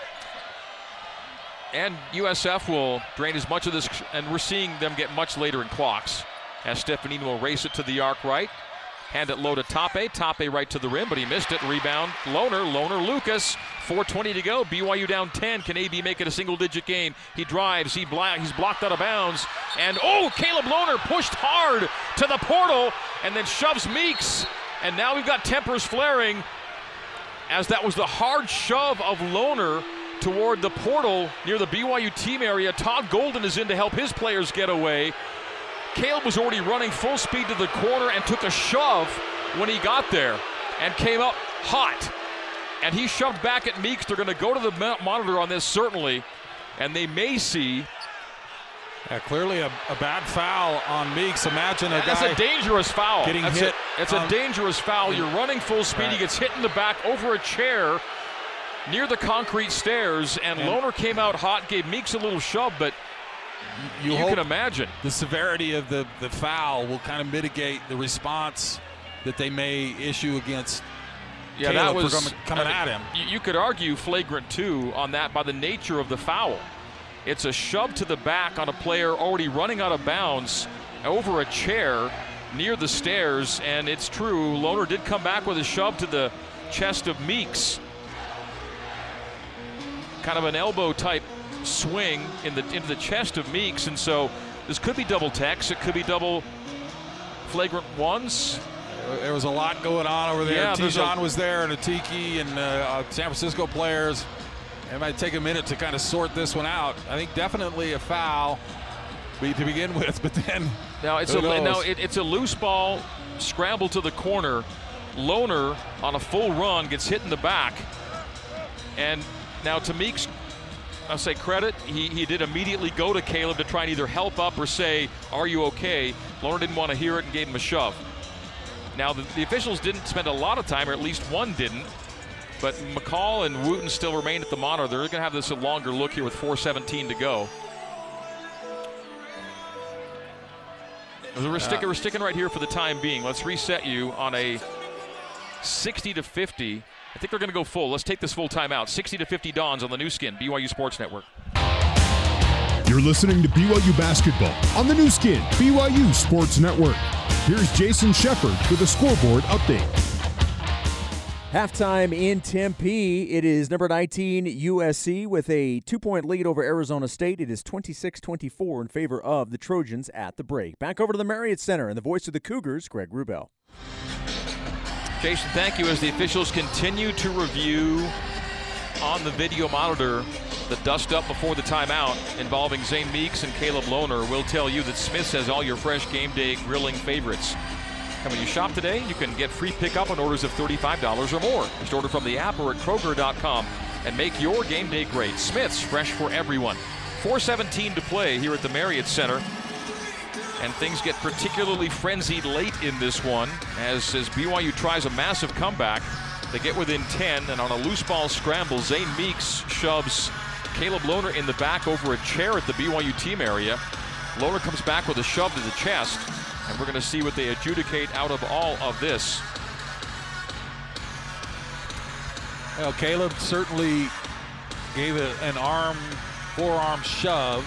and USF will drain as much of this, and we're seeing them get much later in clocks. As Stefanini will race it to the arc right, hand it low to Tape, Tape right to the rim, but he missed it. Rebound, Lohner. Lohner, Lucas. 4:20 to go. BYU down 10. Can AB make it a single-digit game? He drives. He bla- he's blocked out of bounds, and oh, Caleb Lohner pushed hard to the portal, and then shoves Meeks, and now we've got tempers flaring, as that was the hard shove of Lohner toward the portal near the BYU team area. Todd Golden is in to help his players get away. Caleb was already running full speed to the corner and took a shove when he got there and came up hot. And he shoved back at Meeks. They're going to go to the monitor on this, certainly, and they may see. Yeah, clearly a, a bad foul on Meeks. Imagine a guy. That's a dangerous foul. Getting That's hit. A, it's a dangerous foul. You're running full speed. Right. He gets hit in the back over a chair near the concrete stairs, and, and Lohner came out hot, gave Meeks a little shove, but you, you can imagine. The severity of the, the foul will kind of mitigate the response that they may issue against yeah, Caleb that was coming, coming I mean, at him. You could argue flagrant two on that by the nature of the foul. It's a shove to the back on a player already running out of bounds over a chair near the stairs, and it's true. Lohner did come back with a shove to the chest of Meeks. Kind of an elbow type swing in the into the chest of Meeks, and so this could be double text. It could be double flagrant ones. There was a lot going on over there. Yeah, there's a- was there, and Atiki and uh, uh, San Francisco players. It might take a minute to kind of sort this one out. I think definitely a foul to begin with, but then Now it's a knows? now it, it's a loose ball, scramble to the corner. Lohner on a full run gets hit in the back, and now to Meek's, I'll say credit. He he did immediately go to Caleb to try and either help up or say, "Are you okay?" Lohner didn't want to hear it and gave him a shove. Now the, the officials didn't spend a lot of time, or at least one didn't. But McCall and Wooten still remain at the monitor. They're going to have this a longer look here with 4:17 to go. We're, we're sticking right here for the time being. Let's reset you on a 60 to 50. I think they're going to go full. Let's take this full timeout. 60 to 50 Dons on the Nu Skin, BYU Sports Network. You're listening to BYU basketball on the Nu Skin, BYU Sports Network. Here's Jason Shepard with a scoreboard update. Halftime in Tempe. It is number 19 USC with a two point lead over Arizona State. It is 26 24 in favor of the Trojans at the break. Back over to the Marriott Center and the voice of the Cougars, Greg Wrubell. Jason, thank you. As the officials continue to review on the video monitor the dust up before the timeout involving Zane Meeks and Caleb Lohner, we'll tell you that Smith's has all your fresh game day grilling favorites. And when you shop today, you can get free pickup on orders of $35 or more. Just order from the app or at Kroger.com and make your game day great. Smith's, fresh for everyone. 417 to play here at the Marriott Center. And things get particularly frenzied late in this one as, as BYU tries a massive comeback. They get within 10, and on a loose ball scramble, Zane Meeks shoves Caleb Lohner in the back over a chair at the BYU team area. Lohner comes back with a shove to the chest, and we're going to see what they adjudicate out of all of this. Well, Caleb certainly gave an arm, forearm shove.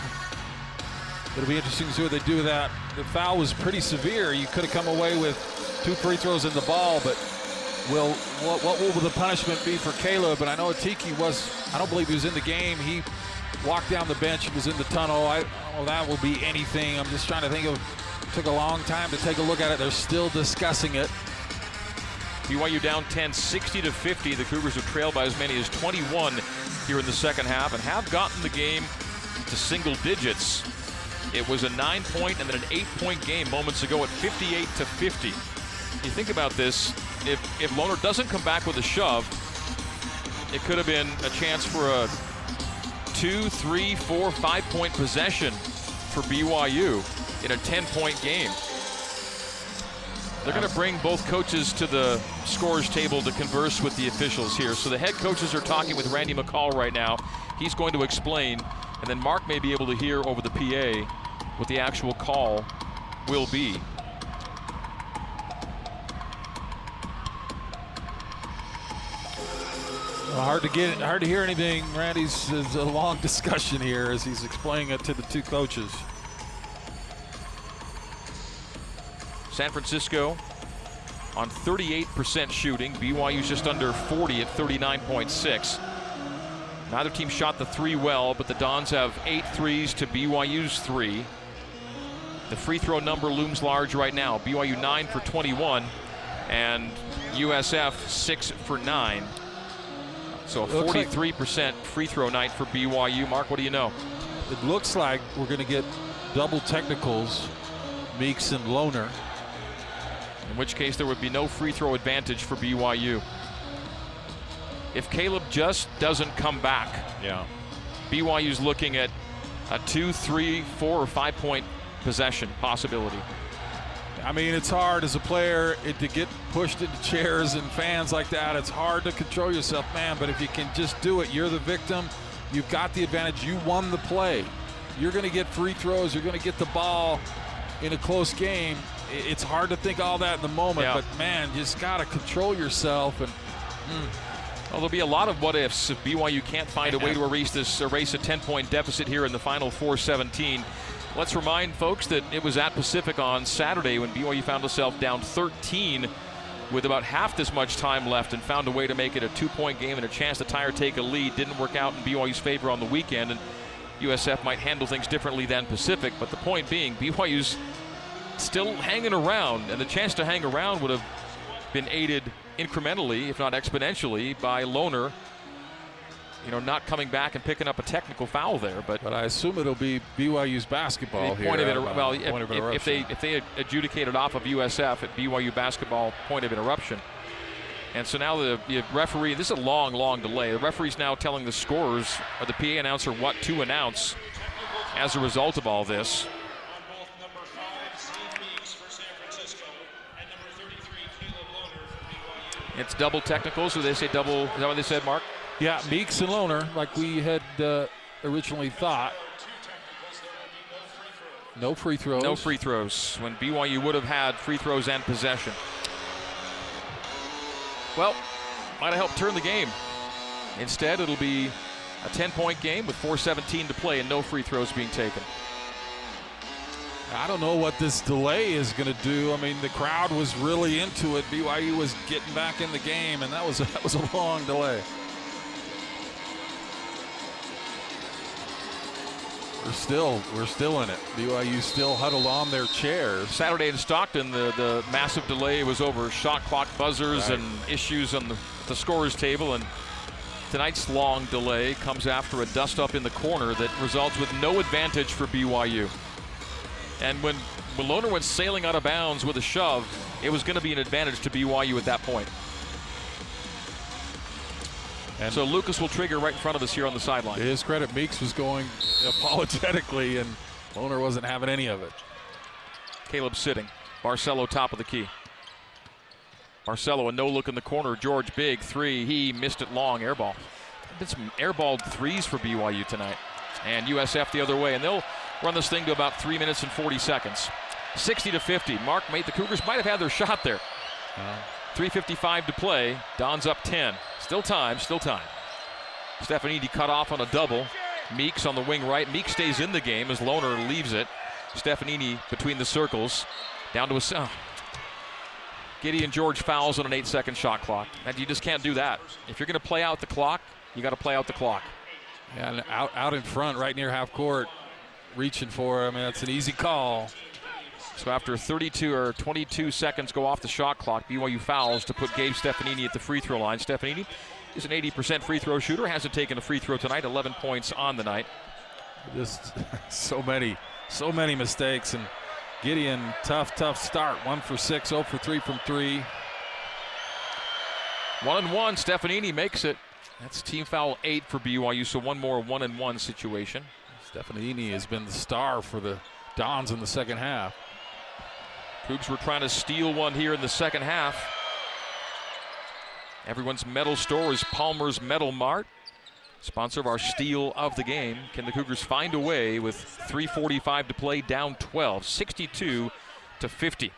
It'll be interesting to see what they do with that. The foul was pretty severe. You could have come away with two free throws in the ball, but will what, what will the punishment be for Caleb? And I know Atiki was, I don't believe he was in the game. He walked down the bench, and was in the tunnel. I if that will be anything. I'm just trying to think of, took a long time to take a look at it. They're still discussing it. BYU down 10, 60 to 50. The Cougars have trailed by as many as 21 here in the second half and have gotten the game to single digits. It was a nine point and then an eight point game moments ago at 58 to 50. You think about this, if, if Lohner doesn't come back with a shove, it could have been a chance for a two, three, four, five point possession for BYU in a 10 point game. They're going to bring both coaches to the scores table to converse with the officials here. So the head coaches are talking with Randy McCall right now. He's going to explain, and then Mark may be able to hear over the PA what the actual call will be. Well, hard to get, hard to hear anything. Randy's is a long discussion here as he's explaining it to the two coaches. San Francisco on 38% shooting. BYU's just under 40 at 39.6. Neither team shot the three well, but the Dons have eight threes to BYU's three. The free throw number looms large right now. BYU 9 for 21, and USF 6 for 9. So a 43% free throw night for BYU. Mark, what do you know? It looks like we're going to get double technicals, Meeks and Lohner. in which case there would be no free throw advantage for BYU. If Caleb just doesn't come back, Yeah. BYU's looking at a two, three, four, or five point possession possibility. I mean, it's hard as a player it, to get pushed into chairs and fans like that. It's hard to control yourself, man. But if you can just do it, you're the victim. You've got the advantage. You won the play. You're going to get free throws. You're going to get the ball in a close game. It's hard to think all that in the moment, Yeah. but man, you just got to control yourself. And mm. Well, there'll be a lot of what ifs if BYU can't find a way to erase this, erase a 10 point deficit here in the final 417. Let's remind folks that it was at Pacific on Saturday when BYU found itself down 13 with about half this much time left and found a way to make it a two-point game and a chance to tie or take a lead. Didn't work out in BYU's favor on the weekend, and USF might handle things differently than Pacific. But the point being, BYU's still hanging around, and the chance to hang around would have been aided incrementally, if not exponentially, by Lohner you know, not coming back and picking up a technical foul there. But but I assume it'll be BYU's basketball point. Of inter- uh, well, if, if, if, they if they adjudicated off of USF at BYU basketball point of interruption. And so now the, the, referee, this is a long, long delay. The referee's now telling the scorers or the PA announcer what to announce as a result of all this. It's double technical, so they say double. Is that what they said, Mark? Yeah, Meeks and Lohner, like we had uh, originally thought. No free throws. No free throws when BYU would have had free throws and possession. Well, might have helped turn the game. Instead, it'll be a 10 point game with 4.17 to play and no free throws being taken. I don't know what this delay is going to do. I mean, the crowd was really into it. BYU was getting back in the game, and that was a, that was a long delay. We're still we're still in it. BYU still huddled on their chairs. Saturday in Stockton, the, the massive delay was over shot clock buzzers right. and issues on the, the scorers table. And tonight's long delay comes after a dust up in the corner that results with no advantage for BYU. And when Lohner went sailing out of bounds with a shove, it was going to be an advantage to BYU at that point. And so Lucas will trigger right in front of us here on the sideline. his credit, Meeks was going apologetically, and Lohner wasn't having any of it. Caleb sitting. Barcelo top of the key. Barcelo a no look in the corner. George big three. He missed it long. Airball. Been some airballed threes for BYU tonight. And USF the other way. And they'll run this thing to about three minutes and 40 seconds. 60 to 50. Mark made the Cougars might have had their shot there. Uh, 3.55 to play. Don's up 10. Still time, still time. Stefanini cut off on a double. Meeks on the wing right. Meeks stays in the game as Lohner leaves it. Stefanini between the circles. Down to a. Oh. Gideon George fouls on an eight second shot clock. And you just can't do that. If you're going to play out the clock, you got to play out the clock. And out, out in front, right near half court, reaching for him. Mean, that's an easy call. So after 32 or 22 seconds go off the shot clock, BYU fouls to put Gabe Stefanini at the free throw line. Stefanini is an 80% free throw shooter, hasn't taken a free throw tonight, 11 points on the night. Just so many, so many mistakes. And Gideon, tough, tough start. One for six, 0 for three from three. One and one, Stefanini makes it. That's team foul eight for BYU, so one more one and one situation. Stefanini has been the star for the Dons in the second half. Cougs were trying to steal one here in the second half. Everyone's metal store is Palmer's Metal Mart, sponsor of our steal of the game. Can the Cougars find a way with 3:45 to play, down 12, 62 to 50?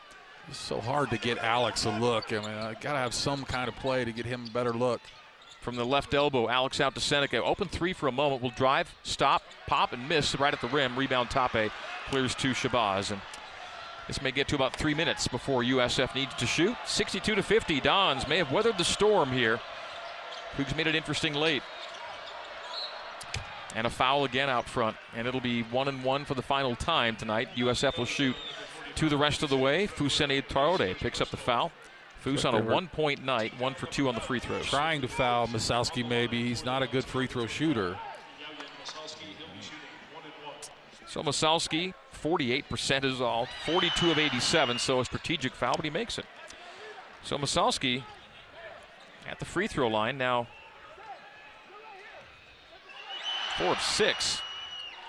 It's so hard to get Alex a look. I mean, I gotta have some kind of play to get him a better look. From the left elbow, Alex out to Seneca. Open three for a moment. Will drive, stop, pop, and miss right at the rim. Rebound Tape clears to Shabazz. And this may get to about three minutes before USF needs to shoot. 62 to 50. Dons may have weathered the storm here. Cougs made it interesting late. And a foul again out front. And it'll be one and one for the final time tonight. USF will shoot two the rest of the way. Fousseyni Traore picks up the foul. Fus on a one point night, one for two on the free throws. Trying to foul Massalski maybe. He's not a good free throw shooter. So Massalski 48% is all. 42 of 87, so a strategic foul, but he makes it. So Massalski at the free throw line now. Four of six.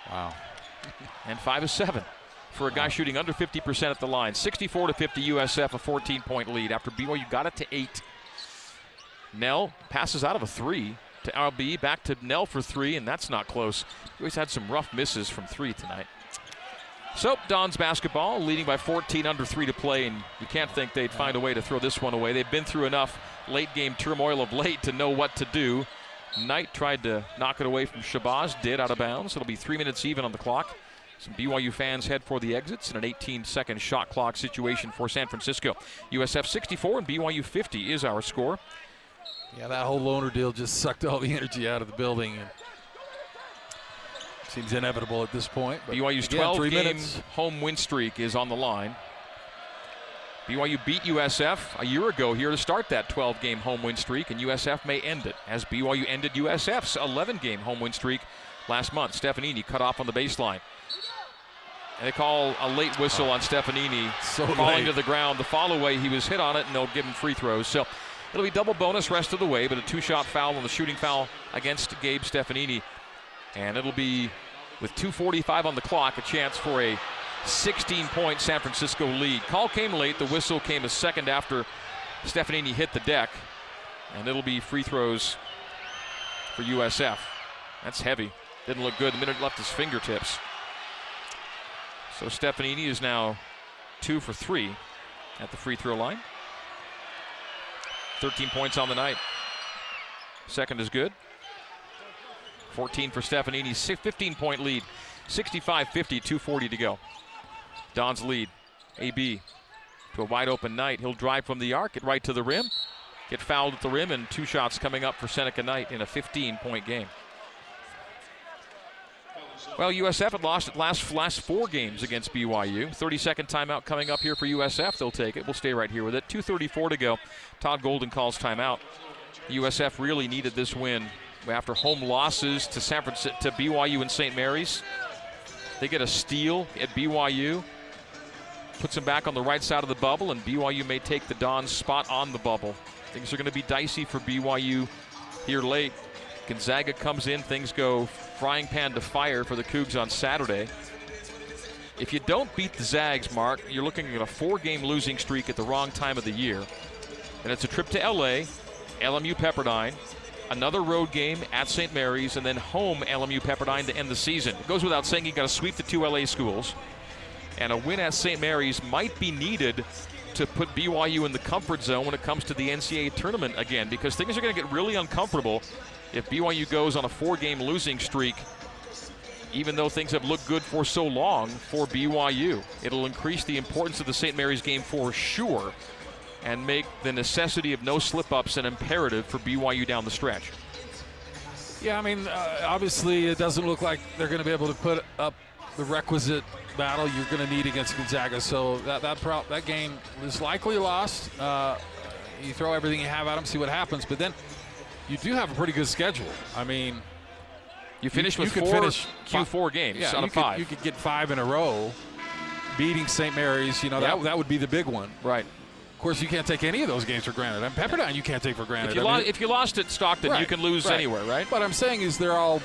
Wow. And five of seven for a guy wow. shooting under 50% at the line. 64 to 50 USF, a 14 point lead after BYU got it to eight. Knell passes out of a three to RB, back to Knell for three, and that's not close. He's had some rough misses from three tonight. So, Don's basketball leading by 14 under three to play, and you can't think they'd find a way to throw this one away. They've been through enough late game turmoil of late to know what to do. Knight tried to knock it away from Shabazz, did out of bounds. It'll be three minutes even on the clock. Some BYU fans head for the exits in an 18 second shot clock situation for San Francisco. USF 64 and BYU 50 is our score. Yeah, that whole Lohner deal just sucked all the energy out of the building. and Seems inevitable at this point. but BYU's again, 12 three game minutes. home win streak is on the line. BYU beat USF a year ago here to start that 12 game home win streak, and USF may end it as BYU ended USF's 11 game home win streak last month. Stefanini cut off on the baseline. And they call a late whistle on Stefanini So falling late. to the ground. The follow away, he was hit on it, and they'll give him free throws. So it'll be double bonus rest of the way, but a two shot foul on the shooting foul against Gabe Stefanini. And it'll be with 2.45 on the clock, a chance for a 16 point San Francisco lead. Call came late. The whistle came a second after Stefanini hit the deck. And it'll be free throws for USF. That's heavy. Didn't look good the minute left his fingertips. So Stefanini is now two for three at the free throw line. 13 points on the night. Second is good. 14 for Stefanini, 15 point lead. 65 50, 240 to go. Don's lead. AB to a wide open night. He'll drive from the arc, get right to the rim, get fouled at the rim, and two shots coming up for Seneca Knight in a 15 point game. Well, USF had lost its last last four games against BYU. 30 second timeout coming up here for USF. They'll take it. We'll stay right here with it. 2:34 to go. Todd Golden calls timeout. USF really needed this win after home losses to San Francisco, to BYU and St. Mary's. They get a steal at BYU, puts them back on the right side of the bubble, and BYU may take the Don's spot on the bubble. Things are going to be dicey for BYU here late. Gonzaga comes in, things go frying pan to fire for the Cougs on Saturday. If you don't beat the Zags, Mark, you're looking at a four-game losing streak at the wrong time of the year. And it's a trip to LA, LMU Pepperdine, another road game at St. Mary's, and then home LMU Pepperdine to end the season. It goes without saying you've got to sweep the two LA schools, and a win at St. Mary's might be needed to put BYU in the comfort zone when it comes to the NCAA tournament again, because things are going to get really uncomfortable if BYU goes on a four-game losing streak. Even though things have looked good for so long for BYU, it'll increase the importance of the St. Mary's game for sure and make the necessity of no slip ups an imperative for BYU down the stretch. Yeah, I mean, uh, obviously it doesn't look like they're going to be able to put up the requisite battle you're going to need against Gonzaga. So that that pro- that game is likely lost. Uh, you throw everything you have at them, see what happens. But then you do have a pretty good schedule. I mean, You finish you with could four finish Q4 games yeah, out you of could, five. You could get five in a row, beating St. Mary's. You know Yep. that that would be the big one. right. Of course, you can't take any of those games for granted. And Pepperdine, you can't take for granted. If you, I lo- mean, if you lost at Stockton, you can lose right. anywhere, right? What I'm saying is they're all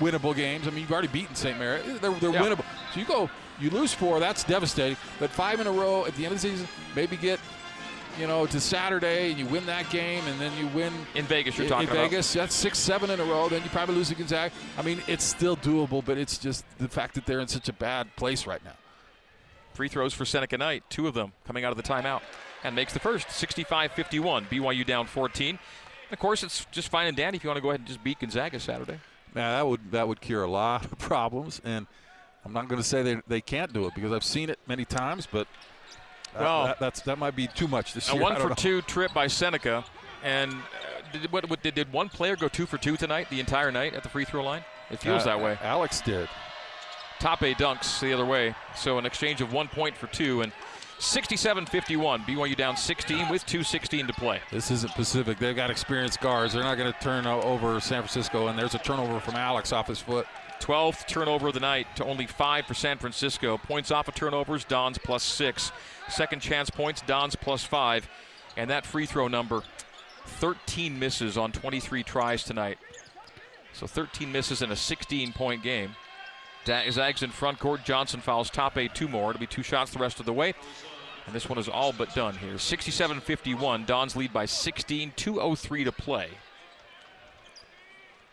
winnable games. I mean, you've already beaten St. Mary. They're, they're Yeah. winnable. So you go, you lose four, that's devastating. But five in a row at the end of the season, maybe get, you know, to Saturday and you win that game, and then you win In Vegas, you're in, talking in about. Vegas. That's six, seven in a row. Then you probably lose to Gonzaga. I mean, it's still doable, but it's just the fact that they're in such a bad place right now. Free throws for Seneca Knight, two of them coming out of the timeout, and makes the first 65 51. BYU down 14. And of course, it's just fine and dandy if you want to go ahead and just beat Gonzaga Saturday. Now that would that would cure a lot of problems, and I'm not going to say they they can't do it because I've seen it many times, but that- Well- that, that's that might be too much this A year. one I don't for know. two trip by Seneca. And uh, did, what, what, did, did one player go two for two tonight, the entire night at the free throw line? It feels Uh, that way. Alex did. Top A dunks the other way. So an exchange of one point for two. And 67 51. BYU down 16 with 2.16 to play. This isn't Pacific. They've got experienced guards. They're not going to turn over San Francisco, and there's a turnover from Alex off his foot. 12th turnover of the night to only five for San Francisco. Points off of turnovers, Don's plus six. Second chance points, Don's plus five. And that free throw number, 13 misses on 23 tries tonight. So 13 misses in a 16 point game. Zags in front court. Johnson fouls top A two more. It'll be two shots the rest of the way. And this one is all but done here. 67 51. Don's lead by 16. 2.03 to play.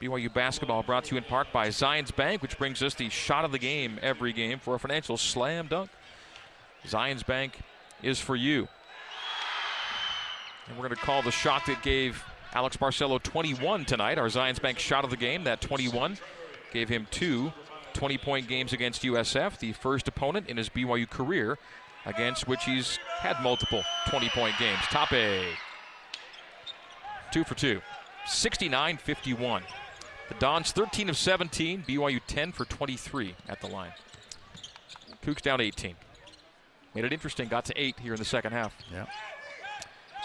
BYU basketball brought to you in part by Zions Bank, which brings us the shot of the game every game for a financial slam dunk. Zions Bank is for you. And we're going to call the shot that gave Alex Barcelo 21 tonight. Our Zions Bank shot of the game, that 21, gave him two 20 point games against USF, the first opponent in his BYU career against which he's had multiple 20 point games. Tape. Two for two. 69 51. The Dons 13 of 17, BYU 10 for 23 at the line. Cougs down 18. Made it interesting, got to eight here in the second half. Yeah.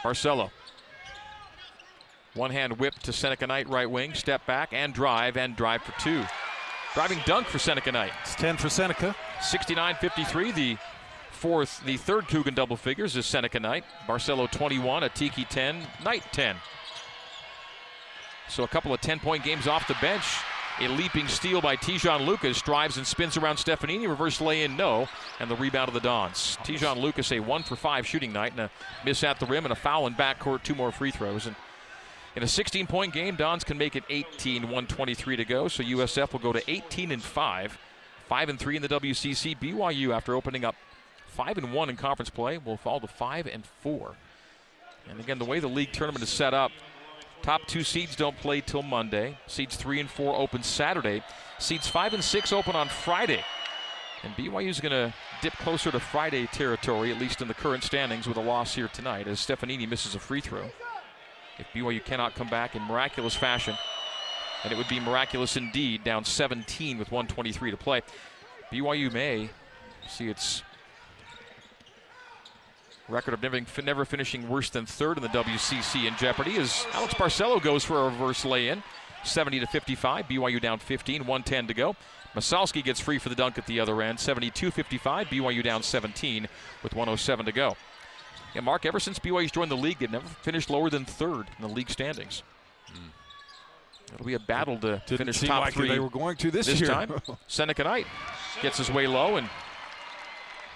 Barcelo. One hand whip to Seneca Knight, right wing, step back and drive, and drive for two. Driving dunk for Seneca Knight. It's 10 for Seneca. 69 53. The fourth, the third Coogan double figures is Seneca Knight. Barcelo 21, Atiki 10, Knight 10. So a couple of 10 point games off the bench. A leaping steal by Te'Jon Lucas drives and spins around Stefanini. Reverse lay in, no. And the rebound of the Dons. Te'Jon Lucas, a one for five shooting night, and a miss at the rim, and a foul in backcourt, two more free throws. And in a 16 point game, Dons can make it 18, 123 to go. So USF will go to 18 and 5, 5 and 3 in the WCC. BYU, after opening up 5 and 1 in conference play, will fall to 5 and 4. And again, the way the league tournament is set up, Top two seeds don't play till Monday. Seeds three and four open Saturday. Seeds five and six open on Friday. And BYU is going to dip closer to Friday territory, at least in the current standings, with a loss here tonight, as Stefanini misses a free throw. If BYU cannot come back in miraculous fashion, and it would be miraculous indeed, down 17 with 123 to play, BYU may see its Record of never, never finishing worse than third in the WCC in jeopardy as Alex Barcelo goes for a reverse lay-in. 70 to 55. BYU down 15, 110 to go. Massalski gets free for the dunk at the other end. 72 55. BYU down 17 with 107 to go. Yeah, Mark, ever since BYU's joined the league, they've never finished lower than third in the league standings. Mm. It'll be a battle to Didn't finish top like three. They were going to this, this year. time. Seneca Knight gets his way low and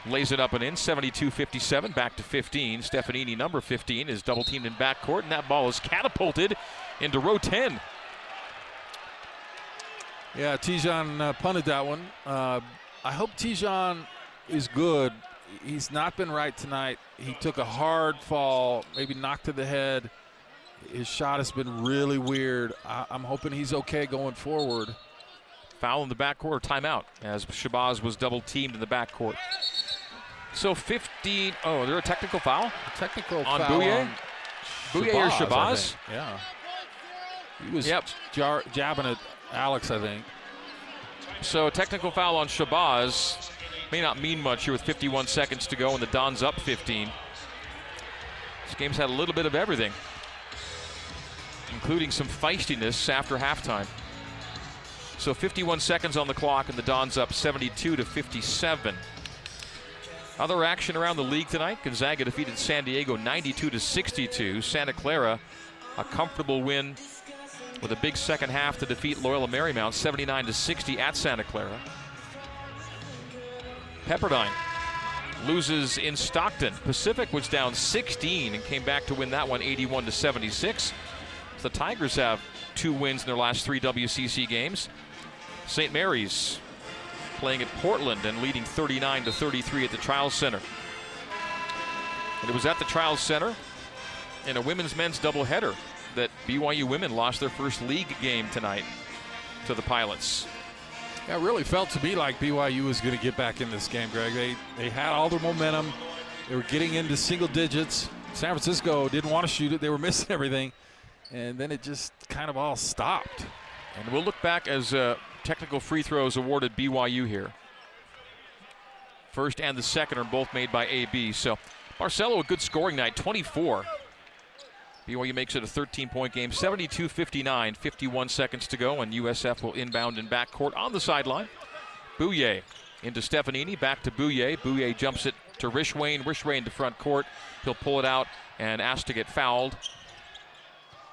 Lays it up and in, 72-57, back to 15. Stefanini, number 15, is double teamed in backcourt, and that ball is catapulted into row 10. Yeah, Te'Jon uh, punted that one. Uh, I hope Te'Jon is good. He's not been right tonight. He took a hard fall, maybe knocked to the head. His shot has been really weird. I- I'm hoping he's okay going forward. Foul in the backcourt, timeout, as Shabazz was double teamed in the backcourt. So 15. Oh, there a technical foul? A technical On foul Bouyea? on Bouyea or Shabazz? Yeah. He was Yep. jar- jabbing at Alex, I think. So a technical foul on Shabazz may not mean much here with 51 seconds to go, and the Dons up 15. This game's had a little bit of everything, including some feistiness after halftime. So 51 seconds on the clock, and the Dons up 72 to 57. Other action around the league tonight: Gonzaga defeated San Diego 92 to 62. Santa Clara, a comfortable win with a big second half to defeat Loyola Marymount 79 to 60 at Santa Clara. Pepperdine loses in Stockton. Pacific was down 16 and came back to win that one 81 to 76. The Tigers have two wins in their last three WCC games. St. Mary's playing at Portland and leading 39 to 33 at the Chiles Center. And it was at the Chiles Center in a women's men's doubleheader that BYU women lost their first league game tonight to the Pilots. It really felt to me like BYU was going to get back in this game, Greg. They they had all their momentum. They were getting into single digits. San Francisco didn't want to shoot it. They were missing everything. And then it just kind of all stopped. And we'll look back as uh, technical free throws awarded BYU here. First and the second are both made by AB. So Barcelo, a good scoring night, 24. BYU makes it a 13 point game, 72 59, 51 seconds to go, and USF will inbound in backcourt on the sideline. Bouyea into Stefanini, back to Bouyea. Bouyea jumps it to Rishwain. Rishwain to front court. He'll pull it out and ask to get fouled.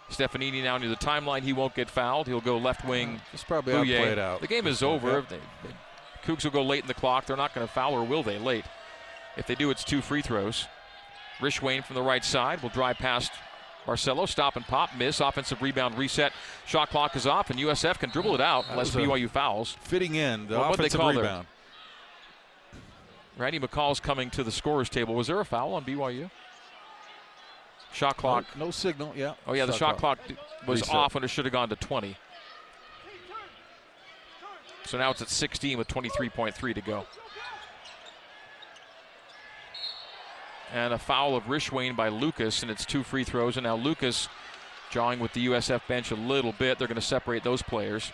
Stefanini now near the timeline. He won't get fouled. He'll go left wing. It's probably Bouyea. outplayed out. The game is over. Yep. They, they, Cougs will go late in the clock. They're not going to foul, or will they? Late. If they do, it's two free throws. Rishwain from the right side will drive past Barcelo. Stop and pop. Miss. Offensive rebound reset. Shot clock is off, and USF can dribble it out That unless BYU fouls. Fitting in, the Well, they offensive rebound. Randy McCall's coming to the scorer's table. Was there a foul on BYU? Shot clock. No, no signal, yeah. Oh, yeah, the shot clock d- was Reset. off when it should have gone to 20. So now it's at 16 with 23.3 to go. And a foul of Rishwain by Lucas, and it's two free throws. And now Lucas jawing with the USF bench a little bit. They're going to separate those players.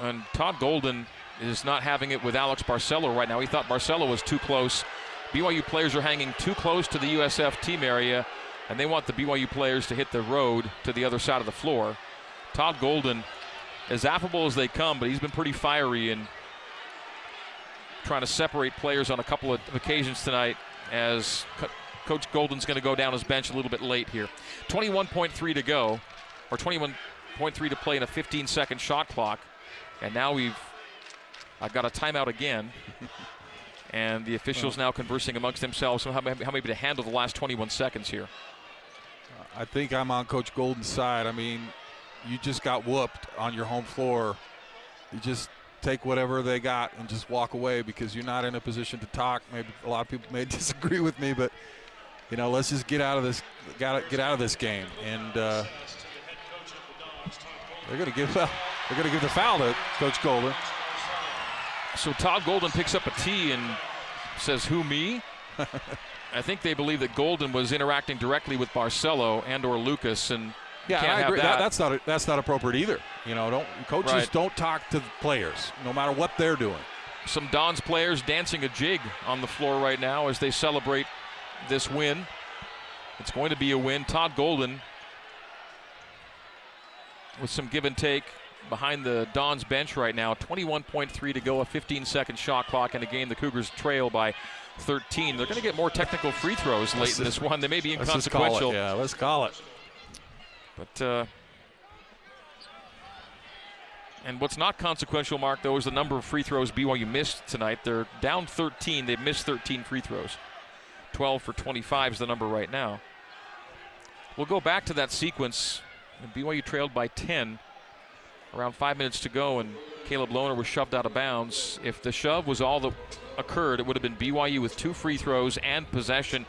And Todd Golden is not having it with Alex Barcelo right now. He thought Barcelo was too close. BYU players are hanging too close to the USF team area, and they want the BYU players to hit the road to the other side of the floor. Todd Golden, as affable as they come, but he's been pretty fiery and trying to separate players on a couple of occasions tonight as Co- Coach Golden's going to go down his bench a little bit late here. 21.3 to go, or 21.3 to play in a 15 second shot clock. And now we've I've got a timeout again. and the officials now conversing amongst themselves on how, how maybe to handle the last 21 seconds here. Uh, I think I'm on Coach Golden's side. I mean, you just got whooped on your home floor. You just take whatever they got and just walk away because you're not in a position to talk. Maybe a lot of people may disagree with me, but you know, let's just get out of this. Got get out of this game, and uh, they're going to give well, they're going to give the foul to Coach Golden. So Todd Golden picks up a tee and says, "Who me?" I think they believe that Golden was interacting directly with Barcelo and or Lucas, and yeah, can't I agree. That. that's not that's not appropriate either. You know, don't coaches Right. don't talk to the players no matter what they're doing. Some Dons players dancing a jig on the floor right now as they celebrate this win. It's going to be a win. Todd Golden with some give and take behind the Dons bench right now. 21.3 to go, a 15 second shot clock in a game. The Cougars trail by 13. They're going to get more technical free throws late Let's in this one. They may be inconsequential. Let's just call inconsequential. it. Yeah, let's call it. But uh, and what's not consequential, Mark, though, is the number of free throws BYU missed tonight. They're down 13. They've missed 13 free throws. 12 for 25 is the number right now. We'll go back to that sequence. BYU trailed by 10. Around five minutes to go, and Caleb Lohner was shoved out of bounds. If the shove was all that occurred, it would have been BYU with two free throws and possession.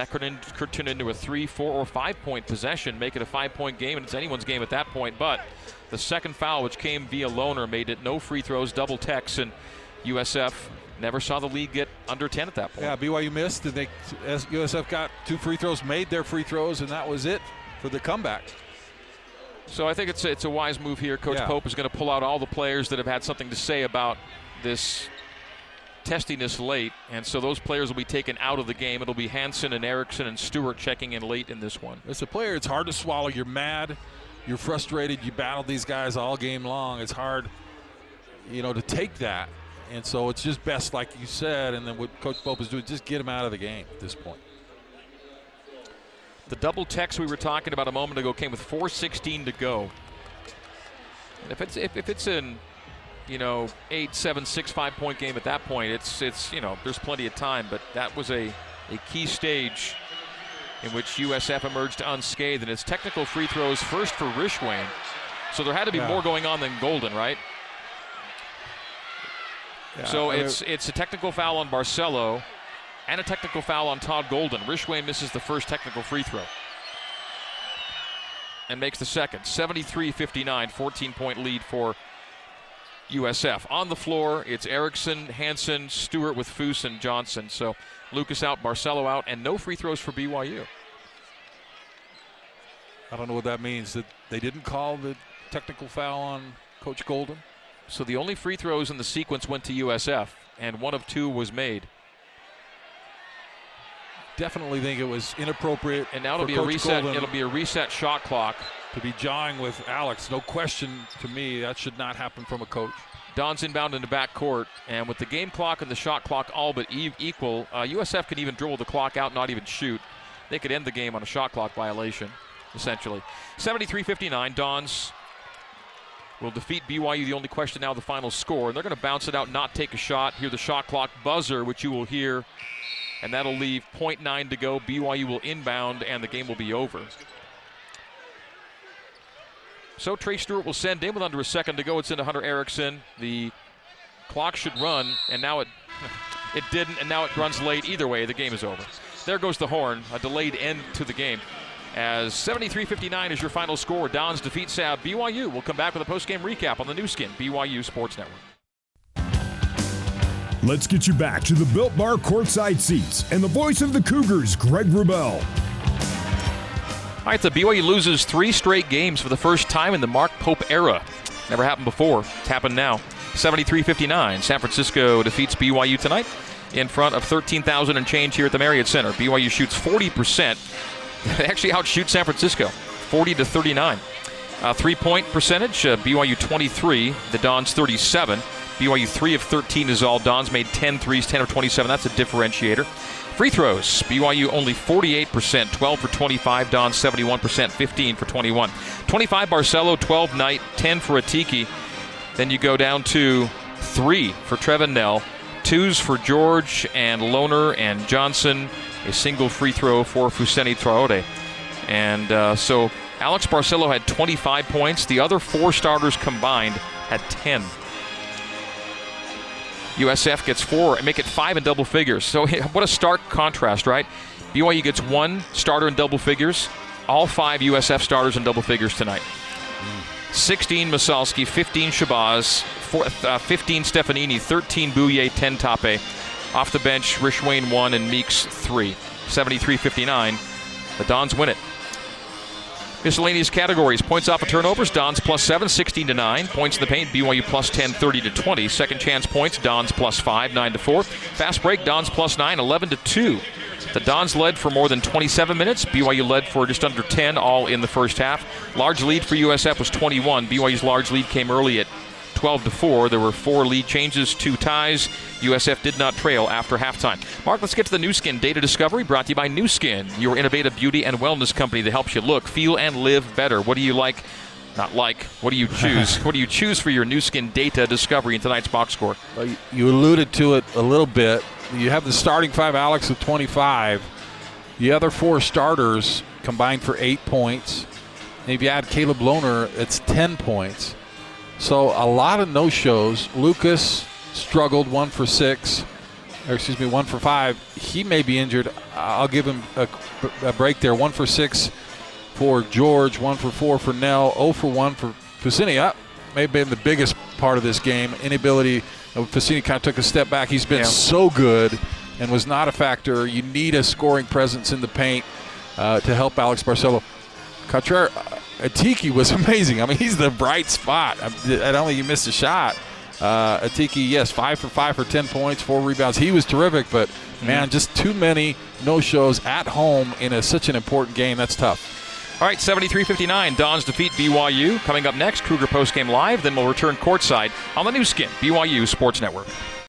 That could, in, could turn into a three, four, or five point possession, make it a five point game, and it's anyone's game at that point. But the second foul, which came via Lohner, made it no free throws, double techs, and USF never saw the lead get under 10 at that point. Yeah, BYU missed, and they as USF got two free throws, made their free throws, and that was it for the comeback. So I think it's a, it's a wise move here. Coach Yeah. Pope is going to pull out all the players that have had something to say about this testiness late, and so those players will be taken out of the game. It'll be Hanson and Erickson and Stewart checking in late in this one. As a player, it's hard to swallow. You're mad, you're frustrated. You battled these guys all game long. It's hard, you know, to take that. And so it's just best, like you said, and then what Coach Pope is doing, just get them out of the game at this point. The double text we were talking about a moment ago came with 4:16 to go. And if it's if, if it's in, you know, eight, seven, six, five point game at that point, it's it's you know there's plenty of time. But that was a a key stage in which USF emerged unscathed, and it's technical free throws first for Rishwain. So there had to be Yeah. more going on than Golden, right? So I mean, it's it's a technical foul on Barcelo and a technical foul on Todd Golden. Rishwain misses the first technical free throw and makes the second. 73-59, 14-point lead for USF. On the floor, it's Erickson, Hanson, Stewart with Foos and Johnson. So Lucas out, Barcelo out, and no free throws for BYU. I don't know what that means. That they didn't call the technical foul on Coach Golden. So the only free throws in the sequence went to USF, and one of two was made. Definitely think it was inappropriate. And now it'll be Coach a reset. Golden It'll be a reset shot clock. to be jawing with Alex. No question to me that should not happen from a coach. Don's inbound in the back court, and with the game clock and the shot clock all but e- equal, uh, USF can even dribble the clock out, not even shoot. They could end the game on a shot clock violation, essentially. 73-59, Dons will defeat BYU. The only question now, the final score, and they're going to bounce it out, not take a shot. Hear the shot clock buzzer, which you will hear, and that'll leave .9 to go. BYU will inbound, and the game will be over. So Trey Stewart will send in with under a second to go. It's into Hunter Erickson. The clock should run, and now it it didn't, and now it runs late. Either way, the game is over. There goes the horn, a delayed end to the game. as 73-59 is your final score. Dons defeat Sab BYU. We'll come back with a post-game recap on the Nu Skin BYU Sports Network. Let's get you back to the Built Bar courtside seats and the voice of the Cougars, Greg Wrubell. All right, the BYU loses three straight games for the first time in the Mark Pope era. Never happened before. It's happened now. 73-59. San Francisco defeats BYU tonight in front of 13,000 and change here at the Marriott Center. BYU shoots 40%. They actually outshoot San Francisco, 40 to 39. Uh, three-point percentage: uh, BYU 23, the Dons 37. BYU 3 of 13 is all. Dons made 10 threes, 10 of 27. That's a differentiator. Free throws: BYU only 48%, 12 for 25. Dons 71%, 15 for 21. 25 Barcelo, 12 Knight, 10 for Atiki. Then you go down to three for Trevin Knell, twos for George and Lohner and Johnson, a single free throw for Fousseyni Traore. And uh, so Alex Barcelo had 25 points. The other four starters combined had 10. USF gets four and make it five in double figures. So what a stark contrast, right? BYU gets one starter in double figures. All five USF starters in double figures tonight. 16 Massalski, 15 Shabazz, four, uh, 15 Stefanini, 13 Bouyea, 10 Tape. Off the bench, Rishwain 1 and Meeks 3. 73 59. The Dons win it. Miscellaneous categories points off of turnovers, Dons plus 7, 16 to 9. Points in the paint, BYU plus 10, 30 to 20. Second chance points, Dons plus 5, 9 to 4. Fast break, Dons plus 9, 11 to 2. The Dons led for more than 27 minutes. BYU led for just under 10, all in the first half. Large lead for USF was 21. BYU's large lead came early at 12 to 4. There were four lead changes, two ties. USF did not trail after halftime. Mark, let's get to the Nu Skin Data Discovery brought to you by Nu Skin, your innovative beauty and wellness company that helps you look, feel, and live better. What do you like? Not like. What do you choose? what do you choose for your Nu Skin Data Discovery in tonight's box score? Well, you alluded to it a little bit. You have the starting five, Alex with 25. The other four starters combined for eight points. And if you add Caleb Lohner, it's 10 points. So a lot of no shows. Lucas struggled one for six, or excuse me, one for five. He may be injured. I'll give him a, a break there. One for six for George, one for four for Knell, 0 for one for Fousseyni. That may have been the biggest part of this game. Inability. Fousseyni kind of took a step back. He's been yeah. so good and was not a factor. You need a scoring presence in the paint uh, to help Alex Barcelo. Contreras, Atiki was amazing. I mean, he's the bright spot. I, don't think he missed a shot. Uh, Atiki, yes, five for five for 10 points, four rebounds. He was terrific, but mm-hmm. man, just too many no shows at home in a, such an important game. That's tough. All right, 73 59. Dons defeat BYU. Coming up next, Cougar Postgame Live. Then we'll return courtside on the Nu Skin, BYU Sports Network.